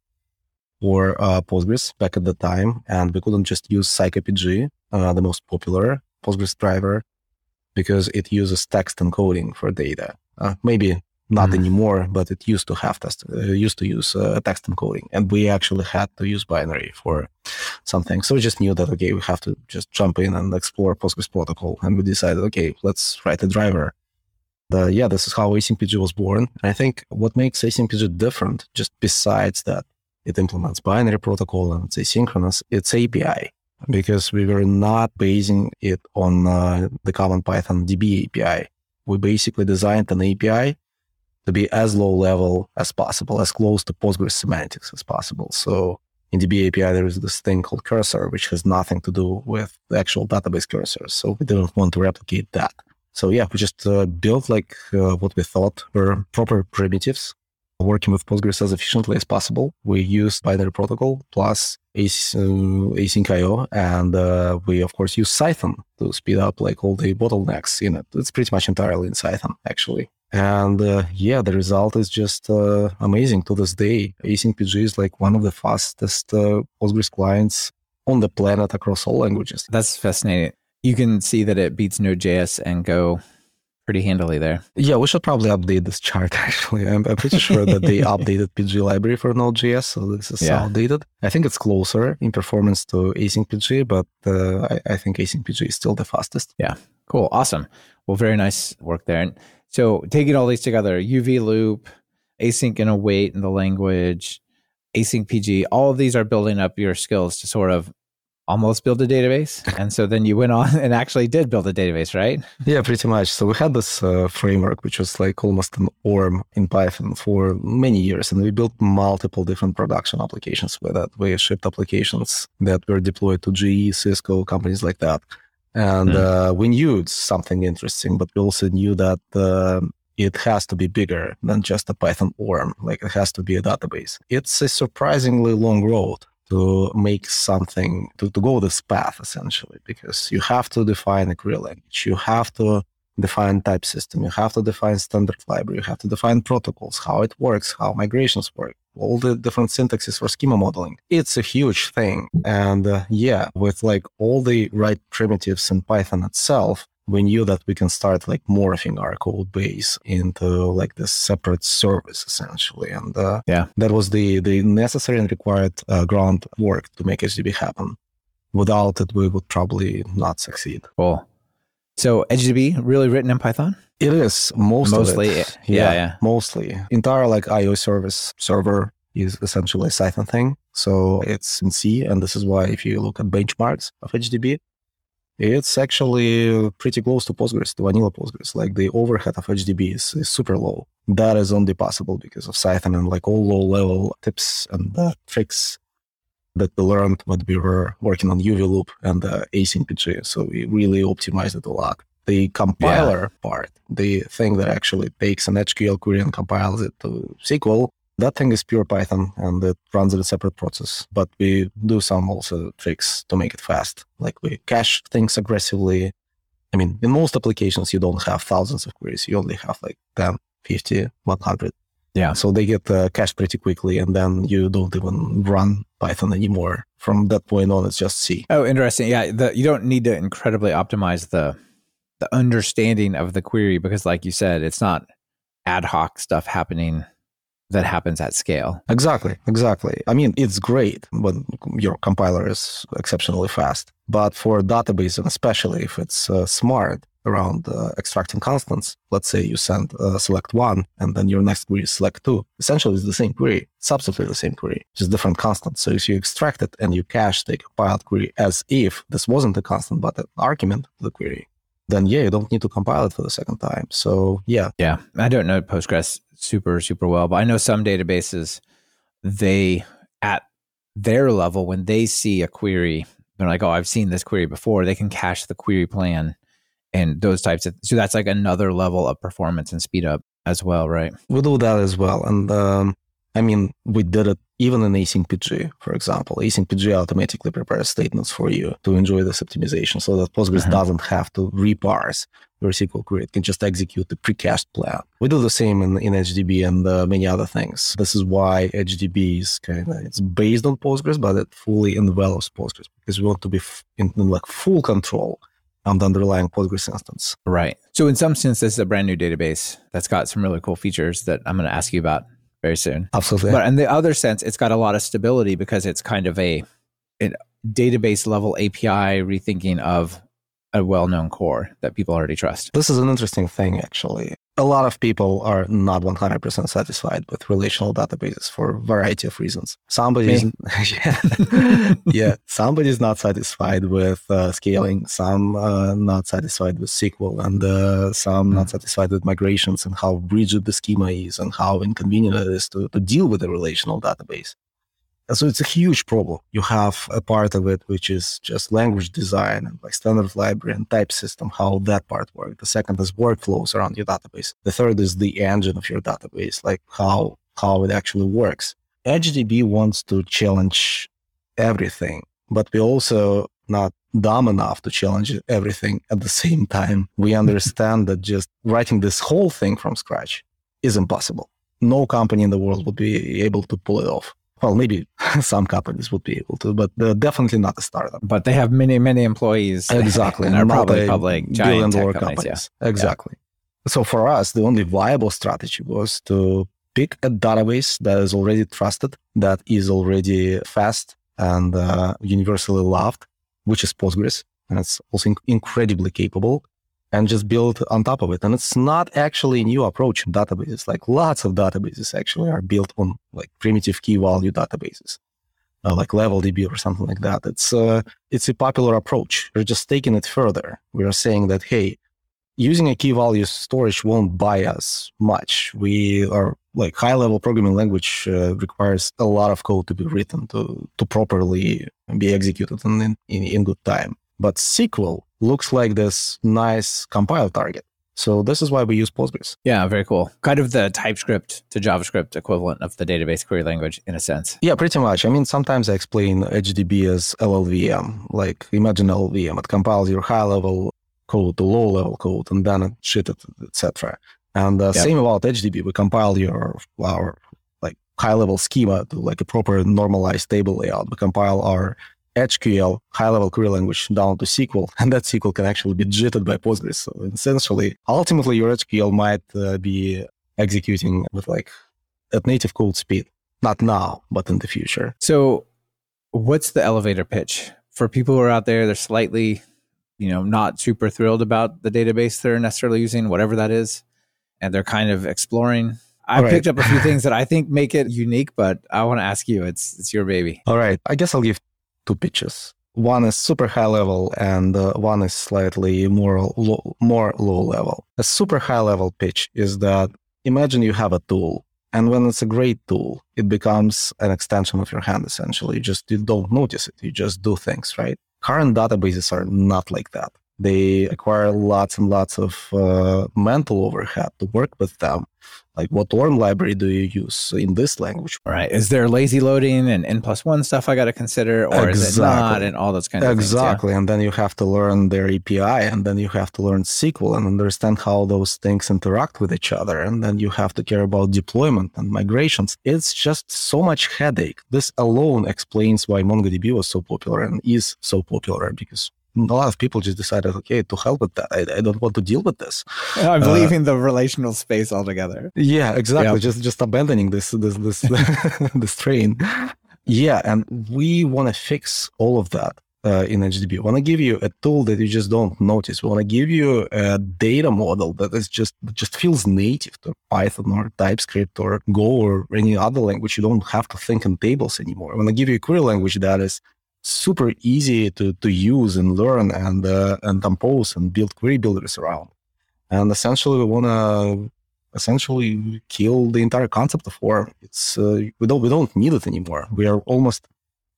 for uh, Postgres back at the time, and we couldn't just use Psycopg, uh, the most popular Postgres driver, because it uses text encoding for data. Uh, maybe not mm. anymore, but it used to have test, uh, used to use uh, text encoding, and we actually had to use binary for something. So we just knew that okay, we have to just jump in and explore Postgres protocol, and we decided okay, let's write a driver. Yeah, this is how AsyncPG was born. And I think what makes AsyncPG different, just besides that it implements binary protocol and it's asynchronous. It's API because we were not basing it on uh, the common Python DB API. We basically designed an API to be as low level as possible, as close to Postgres semantics as possible. So in DB API, there is this thing called cursor, which has nothing to do with the actual database cursor. So we didn't want to replicate that. So yeah, we just uh, built like uh, what we thought were proper primitives working with Postgres as efficiently as possible. We use binary protocol plus async IO, and uh, we of course use Cython to speed up like all the bottlenecks in it. It's pretty much entirely in Cython actually. And uh, yeah, the result is just uh, amazing to this day. Async PG is like one of the fastest uh, Postgres clients on the planet across all languages. That's fascinating. You can see that it beats Node.js and Go pretty handily there. Yeah, we should probably update this chart [laughs] actually. I'm, I'm pretty sure that they [laughs] updated PG library for Node.js, so this is yeah. outdated. I think it's closer in performance to async PG, but uh, I, I, think async PG is still the fastest. Yeah, cool, awesome. Well, very nice work there. And so taking all these together, UV loop, async and await in the language, async PG, all of these are building up your skills to sort of almost build a database. [laughs] And so then you went on and actually did build a database right? Yeah pretty much. So we had this uh, framework which was like almost an orm in python for many years. And we built multiple different production applications with that. We shipped applications that were deployed to ge cisco companies like that. And mm. uh, we knew it's something interesting but we also knew that uh, it has to be bigger than just a Python ORM. Like it has to be a database. It's a surprisingly long road to make something to, to go this path essentially because you have to define a query language you have to define type system you have to define standard library you have to define protocols how it works how migrations work all the different syntaxes for schema modeling. It's a huge thing and uh, yeah with like all the right primitives in python itself we knew that we can start like morphing our code base into like this separate service essentially. And uh, yeah. that was the the necessary and required uh, groundwork to make EdgeDB happen. Without it we would probably not succeed. Cool. So edgedb really written in python? It is. Most mostly it. yeah, yeah yeah. mostly. Entire like io service server is essentially a Cython thing. So it's in C. And this is why if you look at benchmarks of EdgeDB, it's actually pretty close to Postgres, to vanilla Postgres. Like the overhead of EdgeDB is, is super low. That is only possible because of Cython and like all low level tips and uh, tricks that we learned when we were working on UV loop and uh, async PG. So we really optimized it a lot. The compiler yeah. part, the thing that actually takes an EdgeQL query and compiles it to SQL, that thing is pure Python and it runs in a separate process. But we do some also tricks to make it fast. Like we cache things aggressively. I mean, in most applications, you don't have thousands of queries. You only have like 10, 50, 100. Yeah. So they get uh, cached pretty quickly and then you don't even run Python anymore. From that point on, it's just C. Oh, interesting. Yeah. The, you don't need to incredibly optimize the, the understanding of the query because like you said, it's not ad hoc stuff happening that happens at scale. Exactly, exactly. I mean, it's great when your compiler is exceptionally fast, but for a database, and especially if it's uh, smart around uh, extracting constants, let's say you send uh, select one and then your next query is select two. Essentially, it's the same query, substantively the same query, just different constants. So if you extract it and you cache the compiled query as if this wasn't a constant but an argument to the query, then yeah, you don't need to compile it for the second time. So yeah. Yeah. I don't know Postgres super, super well, but I know some databases, they at their level, when they see a query, they're like, oh, I've seen this query before, they can cache the query plan and those types of so that's like another level of performance and speed up as well, right? We do that as well. And um, I mean, we did it even in async PG, for example. Async PG automatically prepares statements for you to enjoy this optimization so that Postgres uh-huh. doesn't have to reparse your SQL query. It can just execute the precached plan. We do the same in, in EdgeDB and uh, many other things. This is why EdgeDB is kind of, it's based on Postgres, but it fully envelops Postgres because we want to be f- in, in like full control on the underlying Postgres instance. Right. So in some sense, this is a brand new database that's got some really cool features that I'm going to ask you about very soon. Absolutely. But in the other sense, it's got a lot of stability because it's kind of a, a database level API rethinking of a well-known core that people already trust. This is an interesting thing, actually. A lot of people are not 100% satisfied with relational databases for a variety of reasons. Somebody's, [laughs] yeah, yeah, somebody's not satisfied with uh, scaling, some uh, not satisfied with SQL, and uh, some mm. not satisfied with migrations and how rigid the schema is and how inconvenient it is to, to deal with a relational database. So it's a huge problem. You have a part of it which is just language design and like standard library and type system, how that part works. The second is workflows around your database. The third is the engine of your database, like how how it actually works. EdgeDB wants to challenge everything, but we also not dumb enough to challenge everything at the [laughs] same time. We understand that just writing this whole thing from scratch is impossible. No company in the world would be able to pull it off well, maybe [laughs] some companies would be able to, but definitely not a startup. But they have many, many employees. Exactly. [laughs] and are probably public giant tech companies. companies. Yeah. Exactly. Yeah. So for us, the only viable strategy was to pick a database that is already trusted, that is already fast and uh, universally loved, which is Postgres. And it's also incredibly capable and just build on top of it. And it's not actually a new approach in databases. Like lots of databases actually are built on like primitive key value databases, uh, like LevelDB or something like that. It's uh, it's a popular approach. We're just taking it further. We are saying that hey, using a key value storage won't buy us much. We are like high level programming language uh, requires a lot of code to be written to to properly be executed in, in, in good time. But SQL looks like this nice compile target. So this is why we use Postgres. Yeah, very cool. Kind of the TypeScript to JavaScript equivalent of the database query language in a sense. Yeah, pretty much. I mean, sometimes I explain EdgeDB as LLVM. Like imagine LLVM. It compiles your high level code to low level code and then it shit it, etc. And uh, yep. same about EdgeDB. We compile your our like high level schema to like a proper normalized table layout. We compile our EdgeQL, high level query language, down to SQL, [laughs] and that SQL can actually be jittered by Postgres. So essentially, ultimately, your EdgeQL might uh, be executing with like at native code speed. Not now, but in the future. So, what's the elevator pitch for people who are out there? They're slightly, you know, not super thrilled about the database they're necessarily using, whatever that is, and they're kind of exploring. I right. picked up a few [laughs] things that I think make it unique, but I want to ask you. It's it's your baby. All right. I guess I'll give two pitches. One is super high level, and uh, one is slightly more low, more low level. A super high level pitch is that imagine you have a tool, and when it's a great tool, it becomes an extension of your hand. Essentially, you just you don't notice it. You just do things right. Current databases are not like that. They acquire lots and lots of uh, mental overhead to work with them. Like, what ORM library do you use in this language? All right. Is there lazy loading and n plus one stuff I got to consider, or is it not, and all those kinds of things? yeah? Exactly. And then you have to learn their API and then you have to learn SQL and understand how those things interact with each other. And then you have to care about deployment and migrations. It's just so much headache. This alone explains why MongoDB was so popular and is so popular because a lot of people just decided, okay, to help with that. I, I don't want to deal with this. I'm Uh, leaving the relational space altogether. Yeah, exactly. Yep. Just just abandoning this this this [laughs] this train. Yeah, and we want to fix all of that uh, in EdgeDB. We want to give you a tool that you just don't notice. We want to give you a data model that is just just feels native to Python or TypeScript or Go or any other language. You don't have to think in tables anymore. We want to give you a query language that is super easy to to use and learn and uh, and compose and build query builders around. And essentially, we want to essentially kill the entire concept of ORM. It's uh, we don't we don't need it anymore. We are almost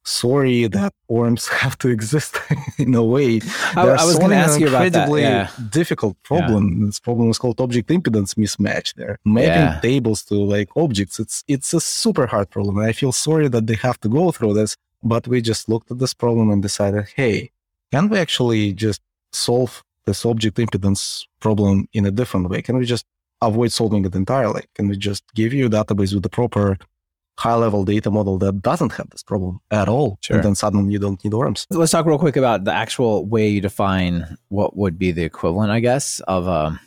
sorry that ORMs [laughs] have to exist [laughs] in a way. I, I was going to ask you about that. incredibly Yeah. difficult problem. This problem is called object impedance mismatch. There, mapping Yeah. tables to like objects. It's it's a super hard problem, and I feel sorry that they have to go through this. But we just looked at this problem and decided, hey, can we actually just solve this object impedance problem in a different way? Can we just avoid solving it entirely? Can we just give you a database with the proper high level data model that doesn't have this problem at all? Sure. And then suddenly you don't need ORMs. Let's talk real quick about the actual way you define what would be the equivalent, I guess, of um,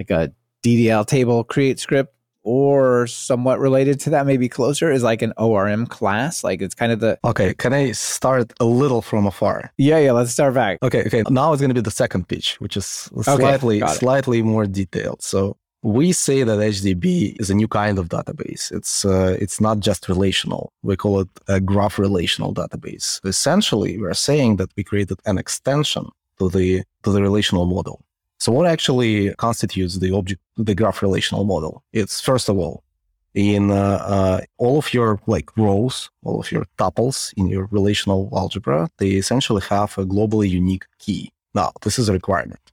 like a DDL table create script or somewhat related to that, maybe closer, is like an ORM class. Like it's kind of the Okay, can I start a little from afar? yeah, yeah. Let's start back. Okay, okay. Now it's going to be the second pitch, which is slightly it. slightly more detailed. So we say that EdgeDB is a new kind of database. It's uh, it's not just relational. We call it a graph relational database. Essentially, we are saying that we created an extension to the to the relational model. So what actually constitutes the object the graph relational model? It's first of all in uh, uh, all of your like rows, all of your tuples in your relational algebra, they essentially have a globally unique key. Now, this is a requirement.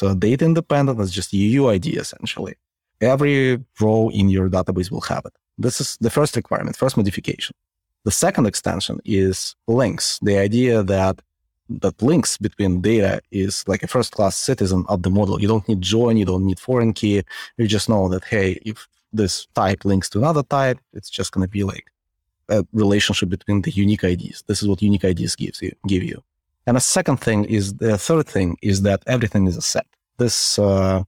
Uh, data independent. It's just UUID essentially. Every row in your database will have it. This is the first requirement, first modification. The second extension is links. The idea that that links between data is like a first class citizen of the model. You don't need join, you don't need foreign key. You just know that, hey, if this type links to another type, it's just going to be like a relationship between the unique IDs. This is what unique IDs gives you, give you. And the second thing is the third thing is that everything is a set. This, uh,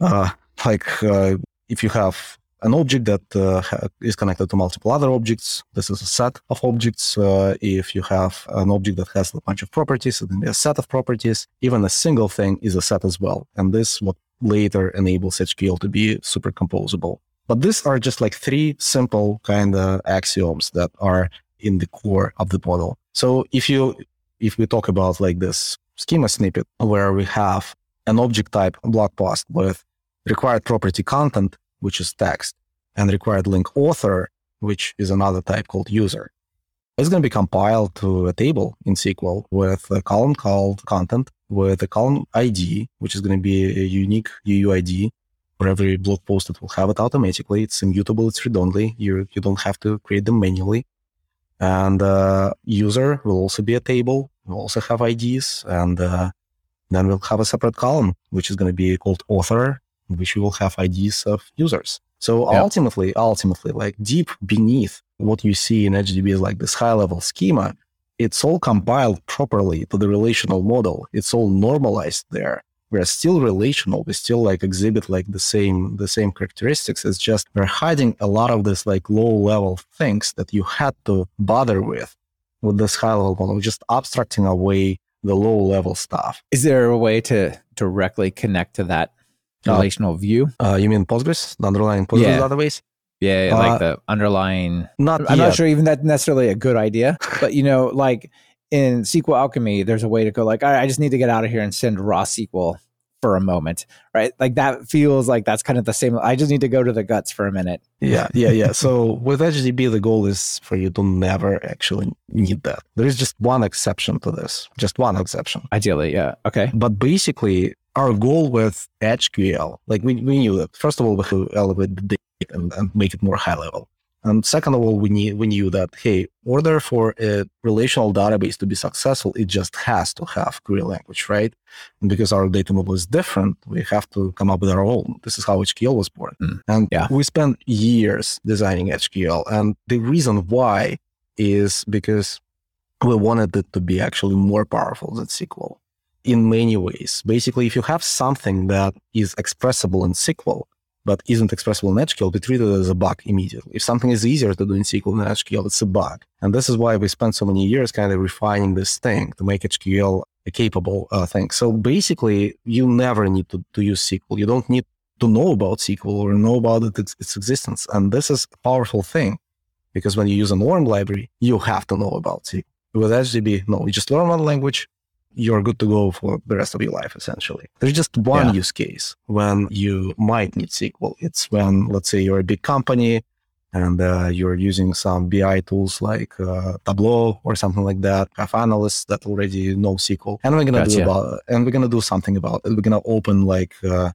uh, [laughs] like, uh, if you have an object that uh, is connected to multiple other objects, this is a set of objects. Uh, if you have an object that has a bunch of properties, then a set of properties. Even a single thing is a set as well. And this what later enables EdgeQL to be super composable. But these are just like three simple kind of axioms that are in the core of the model. So if you if we talk about like this schema snippet where we have an object type blog post with required property content, which is text, and required link author, which is another type called user. It's going to be compiled to a table in SQL with a column called content, with a column ID, which is going to be a unique UUID for every blog post it will have it automatically. It's immutable, it's read only. You, you don't have to create them manually. And uh, user will also be a table. We'll also have IDs. And uh, then we'll have a separate column, which is going to be called author, which we will have IDs of users. So Yeah. ultimately, ultimately, like deep beneath what you see in EdgeDB is like this high level schema. it's all compiled properly to the relational model. It's all normalized there. We're still relational. We still like exhibit like the same the same characteristics. It's just we're hiding a lot of this like low level things that you had to bother with with this high level model. We're just abstracting away the low level stuff. Is there a way to directly connect to that Uh, relational view? Uh, you mean Postgres, the underlying Postgres Yeah. database? Yeah, uh, like the underlying. Not I'm yet. not sure even that's necessarily a good idea, but you know, like in SQL Alchemy, there's a way to go like, right, I just need to get out of here and send raw SQL for a moment, right? Like that feels like that's kind of the same. I just need to go to the guts for a minute. Yeah, yeah, yeah. [laughs] so with EdgeDB, the goal is for you to never actually need that. There is just one exception to this, just one exception. Ideally, yeah. Okay. But basically, our goal with EdgeQL, like we, we knew that, first of all, we have to elevate the data and, and make it more high level. And second of all, we need we knew that hey, order for a relational database to be successful, it just has to have query language, right? And because our data model is different, we have to come up with our own. This is how EdgeQL was born. Mm, and yeah. we spent years designing EdgeQL. And the reason why is because we wanted it to be actually more powerful than SQL in many ways. Basically, if you have something that is expressible in SQL, but isn't expressible in EdgeQL, be treated as a bug immediately. If something is easier to do in SQL than EdgeQL, it's a bug. And this is why we spent so many years kind of refining this thing to make EdgeQL a capable uh, thing. So basically, you never need to, to use SQL. You don't need to know about SQL or know about it, its, its existence. And this is a powerful thing because when you use an ORM library, you have to know about SQL. With EdgeDB, no, you just learn one language, you're good to go for the rest of your life, essentially. There's just one Yeah. use case when you might need SQL. It's when, let's say, you're a big company and uh, you're using some BI tools like uh, Tableau or something like that. Have analysts that already know SQL, and we're gonna do Gotcha. about, and we're gonna do something about it. We're gonna open like uh,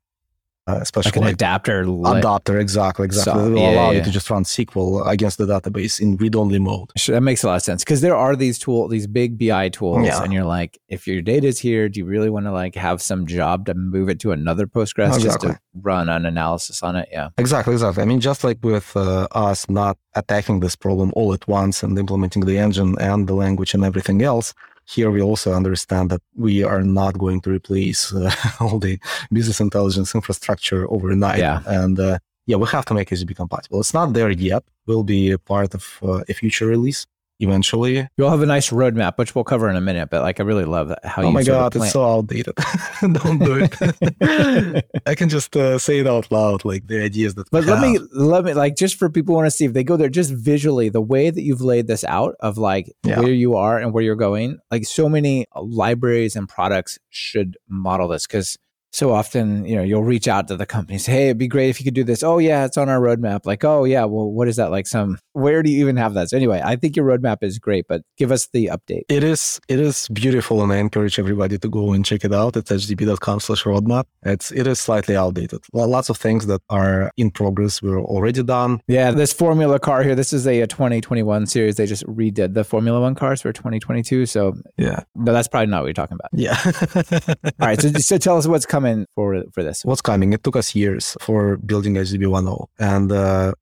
uh, special Like an like adapter. adapter, exactly, exactly. So- it will yeah, allow yeah. you to just run SQL against the database in read-only mode. Sure, that makes a lot of sense because there are these tool, these big BI tools, Yeah. and you're like, if your data is here, do you really want to like have some job to move it to another Postgres just to run an analysis on it? Yeah, Exactly, exactly. I mean, just like with uh, us not attacking this problem all at once and implementing the engine and the language and everything else, here we also understand that we are not going to replace uh, [laughs] all the business intelligence infrastructure overnight. Yeah. And uh, yeah, we have to make EdgeDB compatible. It's not there yet. Will be a part of uh, a future release eventually. you'll have a nice roadmap, which we'll cover in a minute. But like, I really love that- how oh you. my sort of god, plan- it's so outdated. [laughs] Don't do it. [laughs] I can just uh, say it out loud, like the ideas that. we But let me let me like just for people who want to see if they go there just visually the way that you've laid this out of like Yeah. where you are and where you're going like so many libraries and products should model this because so often you know you'll reach out to the company say hey it'd be great if you could do this oh yeah it's on our roadmap like oh yeah well what is that like some where do you even have that so anyway I think your roadmap is great but give us the update It is it is beautiful, and I encourage everybody to go and check it out. It's edgedb.com/roadmap. It's it is slightly outdated. Well, lots of things that are in progress were already done. yeah this Formula car here this is a, a 2021 series they just redid the Formula One cars for 2022 so Yeah, no that's probably not what you're talking about yeah. [laughs] All right, so, so tell us what's coming for for this. What's coming? It took us years for building EdgeDB 1.0, and uh,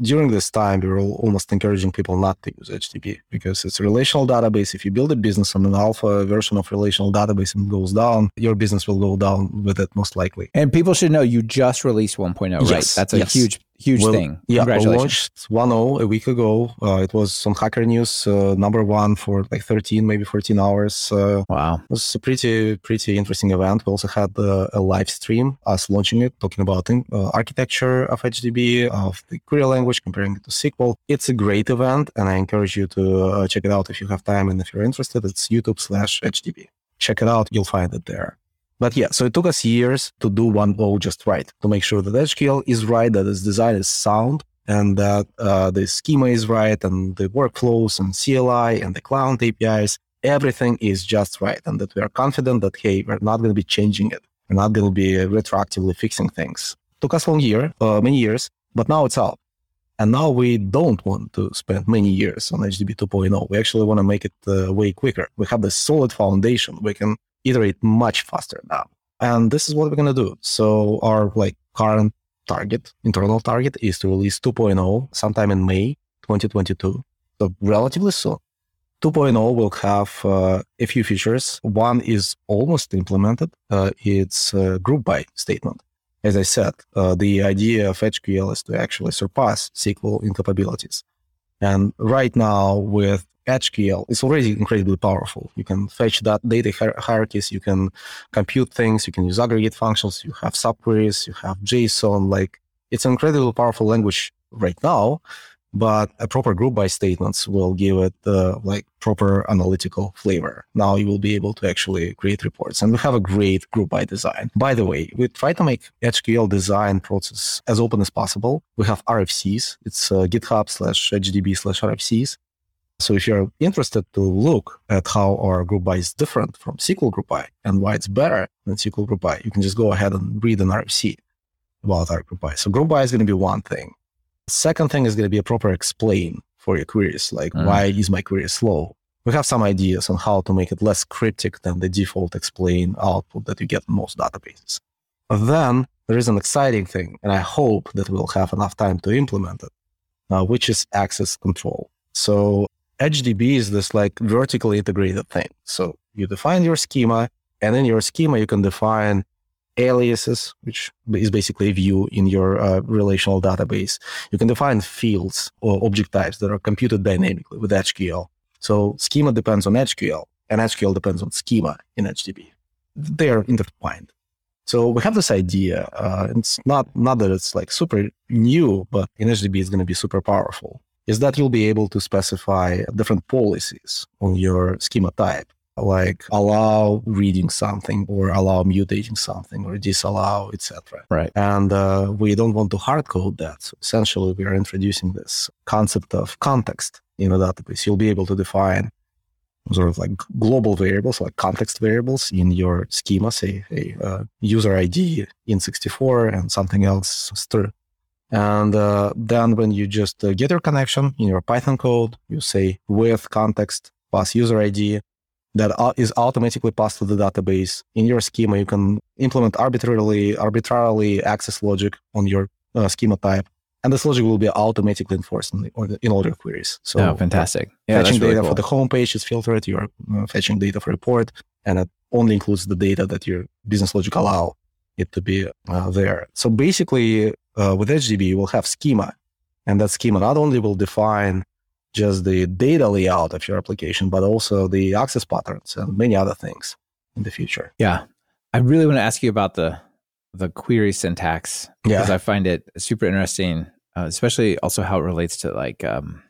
during this time, we were al- almost encouraging people not to use EdgeDB because it's a relational database. If you build a business on an alpha version of relational database and goes down, your business will go down with it most likely. And people should know you just released 1.0, right? Yes, That's a yes. huge, huge Well, thing. Yeah, launched 1.0 a week ago. Uh, it was on Hacker News, uh, number one for like 13, maybe 14 hours. Uh, Wow. it was a pretty, pretty interesting event. We also had uh, a live stream, us launching it, talking about uh, architecture of EdgeDB, of the query language, comparing it to SQL. It's a great event, and I encourage you to uh, check it out if you have time and if you're interested. It's YouTube slash EdgeDB. Check it out. You'll find it there. But yeah, so it took us years to do 1.0 just right, to make sure that EdgeQL is right, that its design is sound, and that uh, the schema is right, and the workflows and CLI and the cloud APIs, everything is just right, and that we are confident that hey, we're not going to be changing it, we're not going to be retroactively fixing things. Took us a long year, uh, many years, but now it's out. And now we don't want to spend many years on EdgeDB 2.0. We actually want to make it uh, way quicker. We have this solid foundation. We can iterate much faster now. And this is what we're going to do. So our like current target, internal target is to release 2.0 sometime in May 2022. So relatively soon. 2.0 will have uh, a few features. One is almost implemented. Uh, it's a group by statement. As I said, uh, the idea of EdgeQL is to actually surpass SQL in capabilities. And right now with EdgeQL, it's already incredibly powerful. You can fetch that data hier- hierarchies, you can compute things, you can use aggregate functions, you have subqueries, you have JSON. Like it's an incredibly powerful language right now but a proper group by statements will give it the like proper analytical flavor. Now you will be able to actually create reports and we have a great group by design. By the way, we try to make EdgeQL design process as open as possible. We have RFCs. It's uh, GitHub slash EdgeDB slash RFCs. So if you're interested to look at how our group by is different from SQL group by and why it's better than SQL group by, you can just go ahead and read an RFC about our group by. So group by is going to be one thing. Second thing is going to be a proper explain for your queries, like mm. why is my query slow? We have some ideas on how to make it less cryptic than the default explain output that you get in most databases. Then there is an exciting thing, and I hope that we'll have enough time to implement it, uh, which is access control. So EdgeDB is this like vertically integrated thing. So you define your schema, and in your schema, you can define aliases, which is basically a view in your uh, relational database. You can define fields or object types that are computed dynamically with EdgeQL. So schema depends on EdgeQL and EdgeQL depends on schema in EdgeDB. They are intertwined. So we have this idea. Uh, it's not not that it's like super new, but in EdgeDB it's going to be super powerful. Is that you'll be able to specify different policies on your schema type like allow reading something or allow mutating something or disallow etc right. And uh, we don't want to hard code that. So essentially we are introducing this concept of context in a database. You'll be able to define sort of like global variables like context variables in your schema say a uh, user id in 64 and something else str. And uh, then when you just uh, get your connection in your python code you say with context pass user id that is automatically passed to the database. In your schema, you can implement arbitrarily arbitrarily access logic on your uh, schema type, and this logic will be automatically enforced in, the, in all your queries. So, oh, fantastic! Yeah, fetching really data cool. for the home page is filtered. You're uh, fetching data for report, and it only includes the data that your business logic allow it to be uh, there. So basically, uh, with EdgeDB, you will have schema, and that schema not only will define just the data layout of your application, but also the access patterns and many other things in the future. Yeah. I really want to ask you about the the query syntax because yeah. I find it super interesting, uh, especially also how it relates to like um,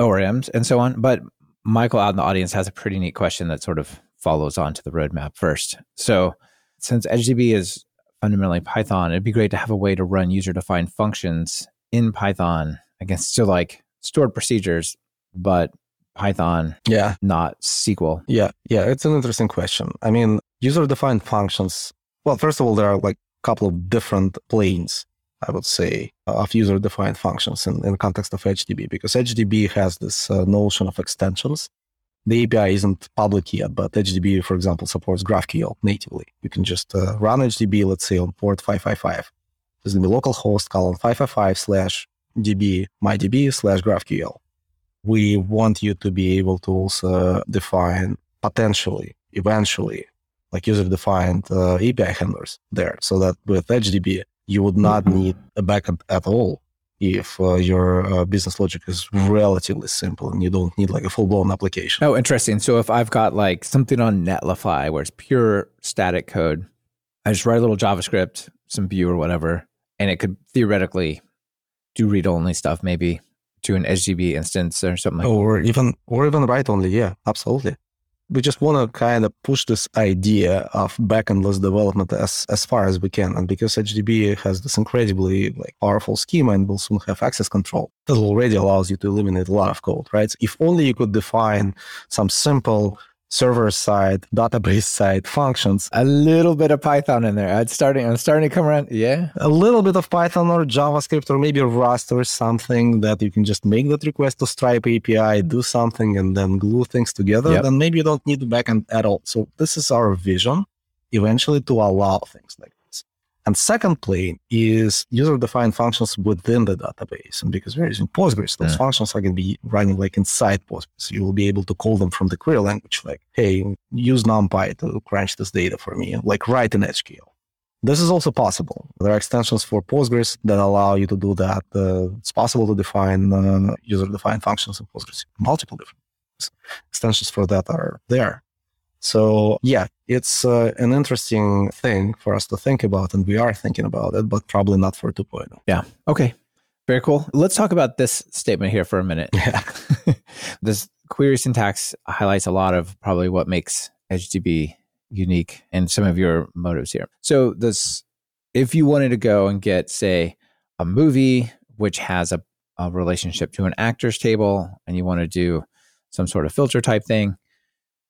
ORMs and so on. But Michael out in the audience has a pretty neat question that sort of follows on to the roadmap first. So since EdgeDB is fundamentally Python, it'd be great to have a way to run user defined functions in Python against so like stored procedures, but Python, yeah, not SQL. Yeah, yeah, it's an interesting question. I mean, user-defined functions. Well, first of all, there are like a couple of different planes, I would say, of user-defined functions in, in the context of EdgeDB, because EdgeDB has this uh, notion of extensions. The API isn't public yet, but EdgeDB, for example, supports GraphQL natively. You can just uh, run EdgeDB, let's say, on port 555. There's going to be localhost colon 555 slash db mydb slash graphql. We want you to be able to also define potentially, eventually, like user defined uh, API handlers there so that with EdgeDB, you would not mm-hmm. need a backend at all if uh, your uh, business logic is relatively simple and you don't need like a full blown application. Oh, interesting. So if I've got like something on Netlify where it's pure static code, I just write a little JavaScript, some view or whatever, and it could theoretically do read only stuff maybe to an EdgeDB instance or something like or even or even write only yeah absolutely we just want to kind of push this idea of backendless development as, as far as we can. And because EdgeDB has this incredibly like powerful schema and will soon have access control, that already allows you to eliminate a lot of code, right? If only you could define some simple server side, database side functions. A little bit of Python in there. I'm starting. I'm starting to come around. Yeah, a little bit of Python or JavaScript or maybe Rust or something that you can just make that request to Stripe API, do something, and then glue things together. Yep. Then maybe you don't need the backend at all. So this is our vision, eventually, to allow things like. And second plane is user-defined functions within the database. And because we're using Postgres, those Yeah. functions are going to be running like inside Postgres. You will be able to call them from the query language, like, hey, use NumPy to crunch this data for me, like write in SQL. This is also possible. There are extensions for Postgres that allow you to do that. Uh, it's possible to define uh, user-defined functions in Postgres. Multiple different extensions for that are there. So yeah, it's uh, an interesting thing for us to think about, and we are thinking about it, but probably not for oh. 2.0. Yeah. Okay. Very cool. Let's talk about this statement here for a minute. Yeah. [laughs] this query syntax highlights a lot of probably what makes EdgeDB unique and some of your motives here. So this, if you wanted to go and get, say, a movie which has a, a relationship to an actors table, and you want to do some sort of filter type thing,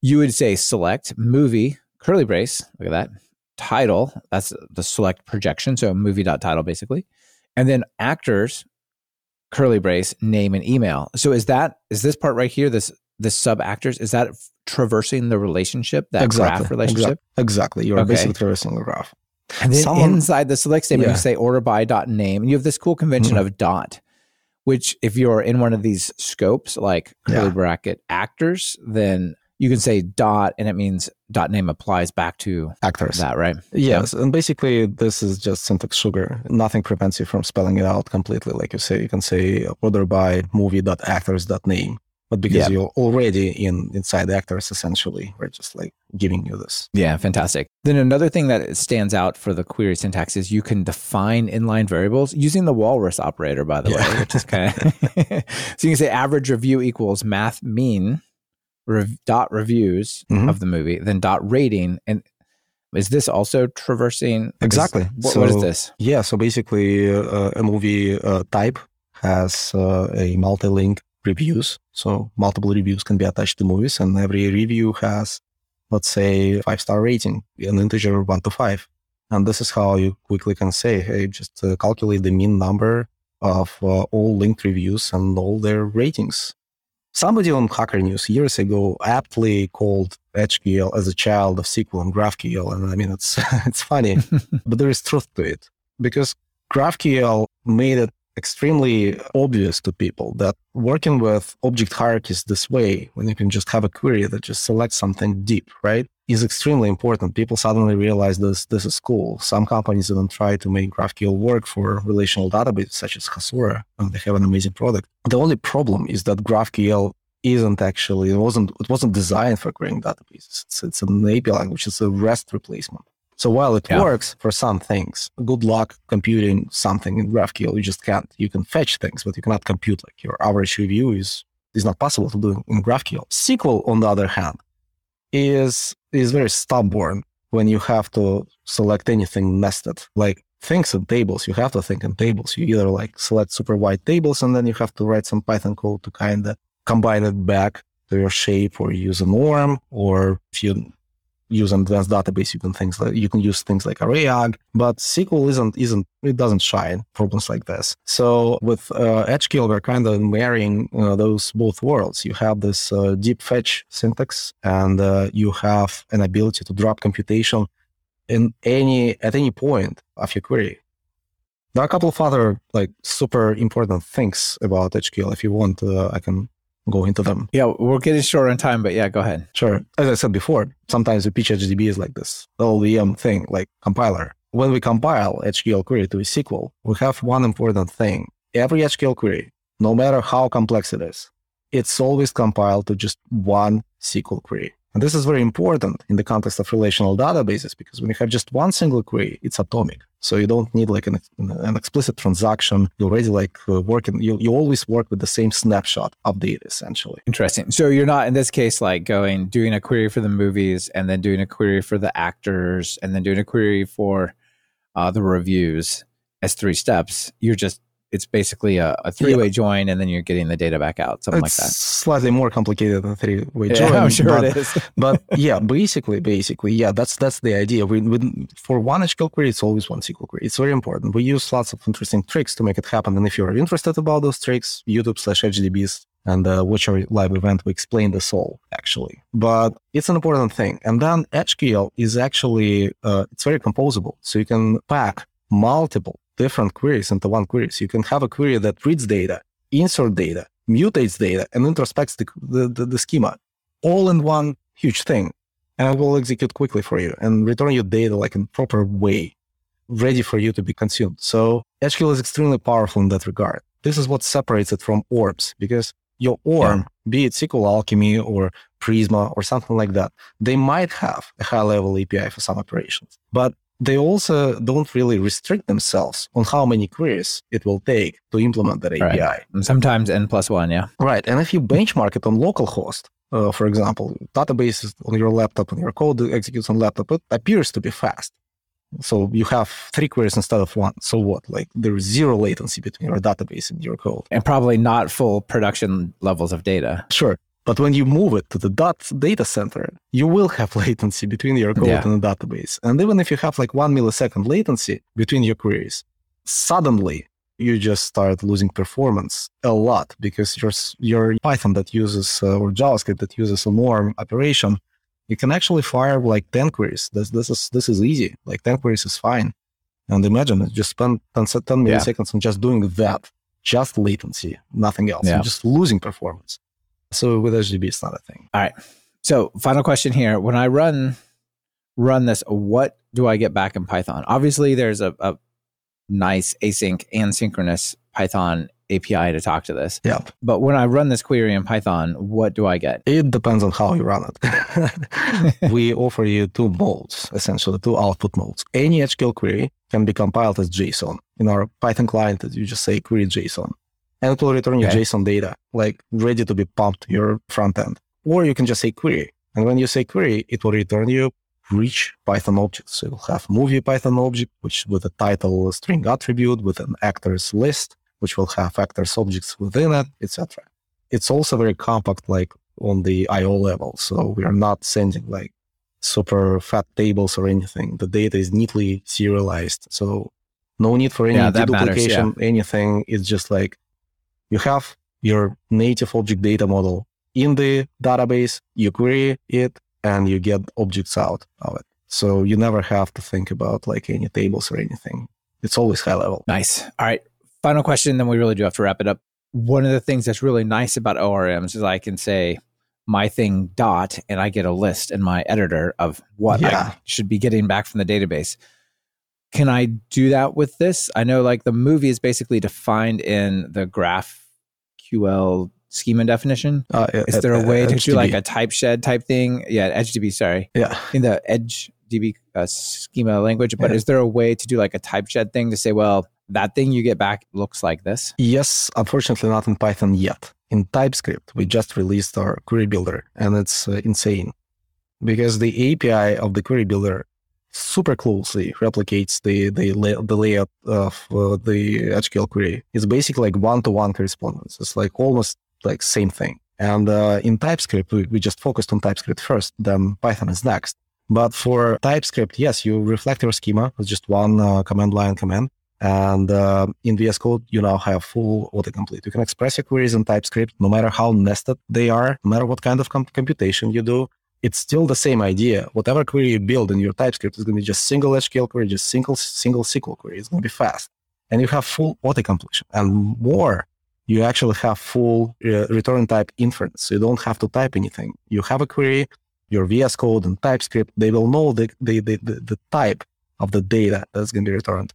you would say select movie curly brace. Look at that title. That's the select projection. So movie.title basically, and then actors curly brace name and email. So is that is this part right here? This this sub actors is that traversing the relationship that graph relationship? Exactly. exactly. You're Okay. basically traversing the graph. And then Someone- inside the select statement, Yeah. you say order by dot name, and you have this cool convention Mhm. of dot, which if you're in one of these scopes like curly Yeah. bracket actors, then you can say dot, and it means dot name applies back to Actors. that, right? Yes, and basically this is just syntax sugar. Nothing prevents you from spelling it out completely. Like you say, you can say order by movie.actors.name. But because you're already in inside actors, essentially, we're just like giving you this. Yeah, fantastic. Then another thing that stands out for the query syntax is you can define inline variables using the walrus operator, by the Yeah. way, which is kind of [laughs] [laughs] so you can say average review equals math mean rev, dot reviews Mhm. of the movie, then dot rating. And is this also traversing? is- Exactly. what, what is this? Yeah, so basically, uh, a movie uh, type has uh, a multi-link reviews. So multiple reviews can be attached to movies, and every review has, let's say, five-star rating, an integer one to five. And this is how you quickly can say, hey, just uh, calculate the mean number of uh, all linked reviews and all their ratings. Somebody on Hacker News years ago aptly called EdgeQL as a child of SQL and GraphQL, and I mean it's [laughs] it's funny, [laughs] but there is truth to it because GraphQL made it extremely obvious to people that working with object hierarchies this way, when you can just have a query that just selects something deep, right, is extremely important. People suddenly realize this this is cool. Some companies even try to make GraphQL work for relational databases such as Hasura, and they have an amazing product. The only problem is that GraphQL isn't actually it wasn't it wasn't designed for querying databases. It's, it's an API language. It's a REST replacement. So while it Yeah. works for some things, good luck computing something in GraphQL. You just can't. You can fetch things, but you cannot compute. Like your average review is is not possible to do in GraphQL. SQL, on the other hand, is is very stubborn when you have to select anything nested. Like things in tables, you have to think in tables. You either like select super wide tables, and then you have to write some Python code to kind of combine it back to your shape, or use an ORM, or if you use an advanced database, you can things like you can use things like array_agg, but SQL isn't isn't it doesn't shine problems like this. So with uh, EdgeQL, we're kind of marrying uh, those both worlds. You have this uh, deep fetch syntax, and uh, you have an ability to drop computation in any at any point of your query. There are a couple of other like super important things about EdgeQL. If you want, uh, I can go into them. Yeah, we're getting short on time, but yeah, go ahead. Sure. As I said before, sometimes the pitch EdgeDB is like this LLVM thing, like compiler. When we compile EdgeQL query to a SQL, we have one important thing. Every EdgeQL query, no matter how complex it is, it's always compiled to just one SQL query. And this is very important in the context of relational databases because when you have just one single query, it's atomic. So you don't need like an, an explicit transaction. You already like uh, working, you, you always work with the same snapshot of data essentially. Interesting. So you're not in this case like going doing a query for the movies and then doing a query for the actors and then doing a query for uh, the reviews as three steps. You're just it's basically a, a three way join and then you're getting the data back out, something it's like that. slightly more complicated than three way Yeah, [laughs] join. I'm sure but, it is. [laughs] but yeah, basically, basically, yeah, that's that's the idea. We, we for one SQL query, it's always one SQL query. It's very important. We use lots of interesting tricks to make it happen. And if you're interested about those tricks, YouTube slash EdgeDB is And the Watch our Live event, we explain this all actually. But it's an important thing. And then EdgeQL is actually, uh, it's very composable. So you can pack multiple different queries into one query. So you can have a query that reads data, insert data, mutates data, and introspects the, the, the, the schema all in one huge thing. And it will execute quickly for you and return your data like in proper way, ready for you to be consumed. So EdgeQL is extremely powerful in that regard. This is what separates it from ORMs because your ORM, yeah. be it SQLAlchemy or Prisma or something like that, they might have a high level API for some operations, but they also don't really restrict themselves on how many queries it will take to implement that API. Right. sometimes n plus one, yeah. Right. And if you benchmark it on localhost, uh, for example, databases on your laptop and your code executes on laptop, it appears to be fast. So you have three queries instead of one. So what? Like there is zero latency between your database and your code. And probably not full production levels of data. Sure. But when you move it to the dot data center, you will have [laughs] latency between your code yeah. and the database. And even if you have like one millisecond latency between your queries, suddenly you just start losing performance a lot because your your Python that uses uh, or JavaScript that uses a more operation, you can actually fire like 10 queries. This this is this is easy. Like 10 queries is fine. And imagine just spend 10, 10 milliseconds yeah. on just doing that, just latency, nothing else, yeah. You're just losing performance. So with EdgeDB, it's not a thing. All right. So final question here: When I run run this, what do I get back in Python? Obviously, there's a, a nice async and synchronous Python API to talk to this. Yeah. But when I run this query in Python, what do I get? It depends on how you run it. [laughs] we offer you two modes, essentially two output modes. Any EdgeQL query can be compiled as JSON. In our Python client, you just say query JSON and it will return you okay. JSON data, like ready to be pumped your front end. Or you can just say query. And when you say query, it will return you rich Python objects. So you'll have movie Python object, which with a title string attribute with an actors list, which will have actors objects within it, etc. It's also very compact, like on the IO level. So we are not sending like super fat tables or anything. The data is neatly serialized. So no need for any yeah, deduplication, yeah. anything. It's just like you have your native object data model in the database, you query it, and you get objects out of it. So you never have to think about like any tables or anything. It's always high level. Nice. All right. Final question, then we really do have to wrap it up. One of the things that's really nice about ORMs is I can say my thing dot and I get a list in my editor of what yeah. I should be getting back from the database. Can I do that with this? I know like the movie is basically defined in the GraphQL schema definition. Uh, is there a way to do like a typeshed type thing? Yeah, EdgeDB, sorry. Yeah. In the EdgeDB uh, schema language, but yeah. is there a way to do like a typeshed thing to say, well, that thing you get back looks like this? Yes, unfortunately not in Python yet. In TypeScript, we just released our query builder and it's uh, insane because the API of the query builder super closely replicates the the, the layout of uh, the EdgeQL query. It's basically like one to one correspondence. It's like almost like same thing. And uh, in TypeScript, we, we just focused on TypeScript first, then Python is next. But for TypeScript, yes, you reflect your schema with just one uh, command line command. And uh, in VS Code, you now have full autocomplete. You can express your queries in TypeScript, no matter how nested they are, no matter what kind of computation you do it's still the same idea. Whatever query you build in your TypeScript is going to be just single EdgeQL query, just single single SQL query. It's going to be fast, and you have full auto completion. And more, you actually have full uh, return type inference. So you don't have to type anything. You have a query, your VS Code and TypeScript. They will know the the the, the, the type of the data that's going to be returned.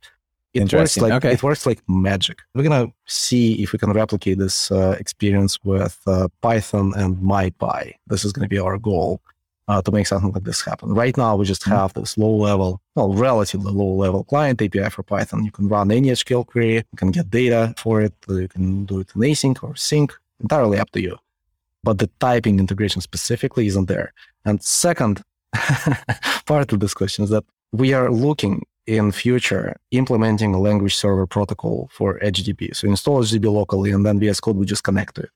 It works like okay. it works like magic. We're gonna see if we can replicate this uh, experience with uh, Python and MyPy. This is gonna be our goal uh, to make something like this happen. Right now, we just mm-hmm. have this low level, well, relatively low level client API for Python. You can run any EdgeQL query, you can get data for it, you can do it in async or sync, entirely up to you. But the typing integration specifically isn't there. And second [laughs] part of this question is that we are looking in future implementing a language server protocol for EdgeDB. So install EdgeDB locally and then VS Code will just connect to it.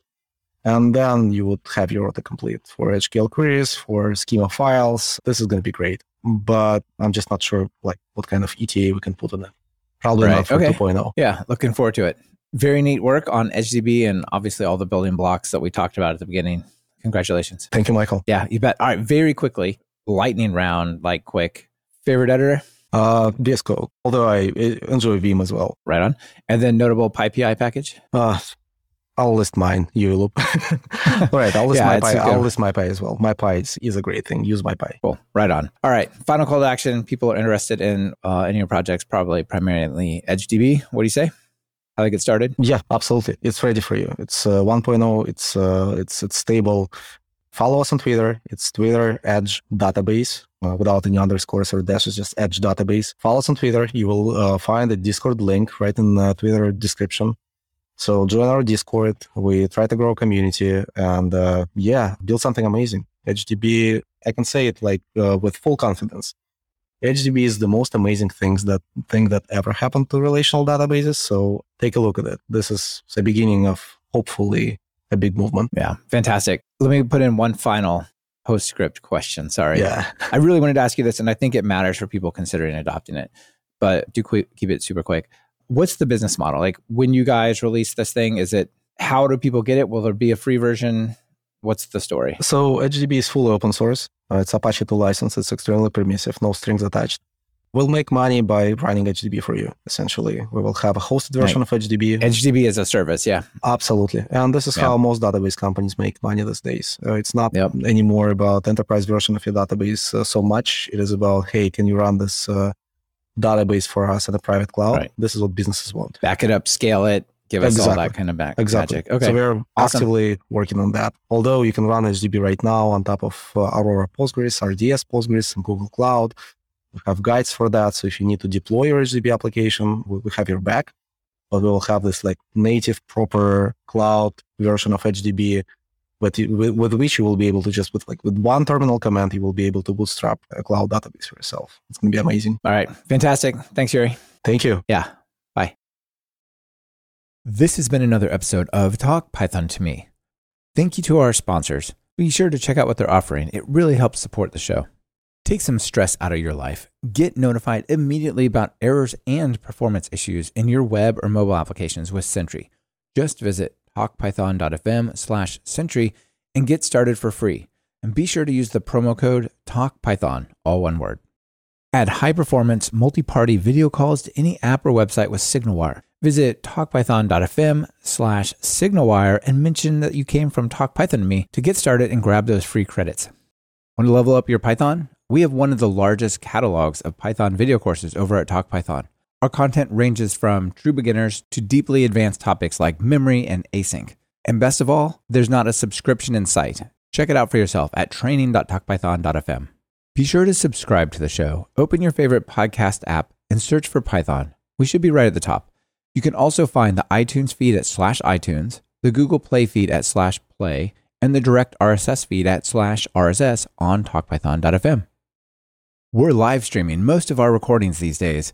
And then you would have your autocomplete for EdgeQL queries, for schema files. This is going to be great. But I'm just not sure like what kind of ETA we can put on it. Probably right. not for okay. 2.0. Yeah, looking forward to it. Very neat work on EdgeDB and obviously all the building blocks that we talked about at the beginning. Congratulations. Thank you, Michael. Yeah, you bet. All right, very quickly, lightning round, like quick. Favorite editor? Uh, VS Code, although I enjoy Vim as well. Right on. And then notable PyPI package? Uh, I'll list mine. uvloop. [laughs] All right, I'll list Yeah, MyPy. I'll list MyPy as well. MyPy is, is a great thing. Use MyPy. Cool. Right on. All right. Final call to action. People are interested in uh, any of your projects, probably primarily EdgeDB. What do you say? How they get started? Yeah, absolutely. It's ready for you. It's uh, 1.0. It's uh, it's it's stable. Follow us on Twitter. It's Twitter Edge database uh, without any underscores or dashes, just Edge database. Follow us on Twitter. You will uh, find the Discord link right in the Twitter description. So join our Discord. We try to grow a community and uh, yeah, build something amazing. EdgeDB, I can say it like uh, with full confidence. EdgeDB is the most amazing things that thing that ever happened to relational databases. So take a look at it. This is the beginning of hopefully a big movement. Yeah. Fantastic. Let me put in one final postscript question. Sorry. Yeah. I really wanted to ask you this, and I think it matters for people considering adopting it, but do que- keep it super quick. What's the business model? Like when you guys release this thing, is it how do people get it? Will there be a free version? What's the story? So EdgeDB is fully open source. Uh, it's Apache 2 license. It's extremely permissive, no strings attached. We'll make money by running EdgeDB for you, essentially. We will have a hosted version of EdgeDB. EdgeDB is a service. Yeah. Absolutely. And this is Yeah. how most database companies make money these days. Uh, it's not Yep. anymore about enterprise version of your database uh, so much. It is about, hey, can you run this uh, database for us in the private cloud? Right. This is what businesses want. Back it up, scale it, give us all that kind of back Exactly. magic. Okay. So we're Awesome. actively working on that. Although you can run EdgeDB right now on top of uh, Aurora Postgres, RDS Postgres, and Google Cloud. We have guides for that. So if you need to deploy your EdgeDB application, we, we have your back. But we will have this like native, proper cloud version of EdgeDB, but you, with, with which you will be able to just with like with one terminal command, you will be able to bootstrap a cloud database for yourself. It's gonna be amazing. all right. Fantastic. Thanks, Yury. Thank you. Yeah. Bye. This has been another episode of Talk Python to Me. Thank you to our sponsors. Be sure to check out what they're offering. It really helps support the show. Take some stress out of your life. Get notified immediately about errors and performance issues in your web or mobile applications with Sentry. Just visit talkpython.fm slash Sentry and get started for free. And be sure to use the promo code TalkPython, all one word. Add high performance multi party video calls to any app or website with SignalWire. Visit talkpython.fm slash SignalWire and mention that you came from TalkPython to me to get started and grab those free credits. Want to level up your Python? We have one of the largest catalogs of Python video courses over at TalkPython. Our content ranges from true beginners to deeply advanced topics like memory and async. And best of all, there's not a subscription in sight. Check it out for yourself at training.talkpython.fm. Be sure to subscribe to the show. Open your favorite podcast app and search for Python. We should be right at the top. You can also find the iTunes feed at slash iTunes, the Google Play feed at slash play, and the direct RSS feed at slash RSS on talkpython.fm. We're live streaming most of our recordings these days.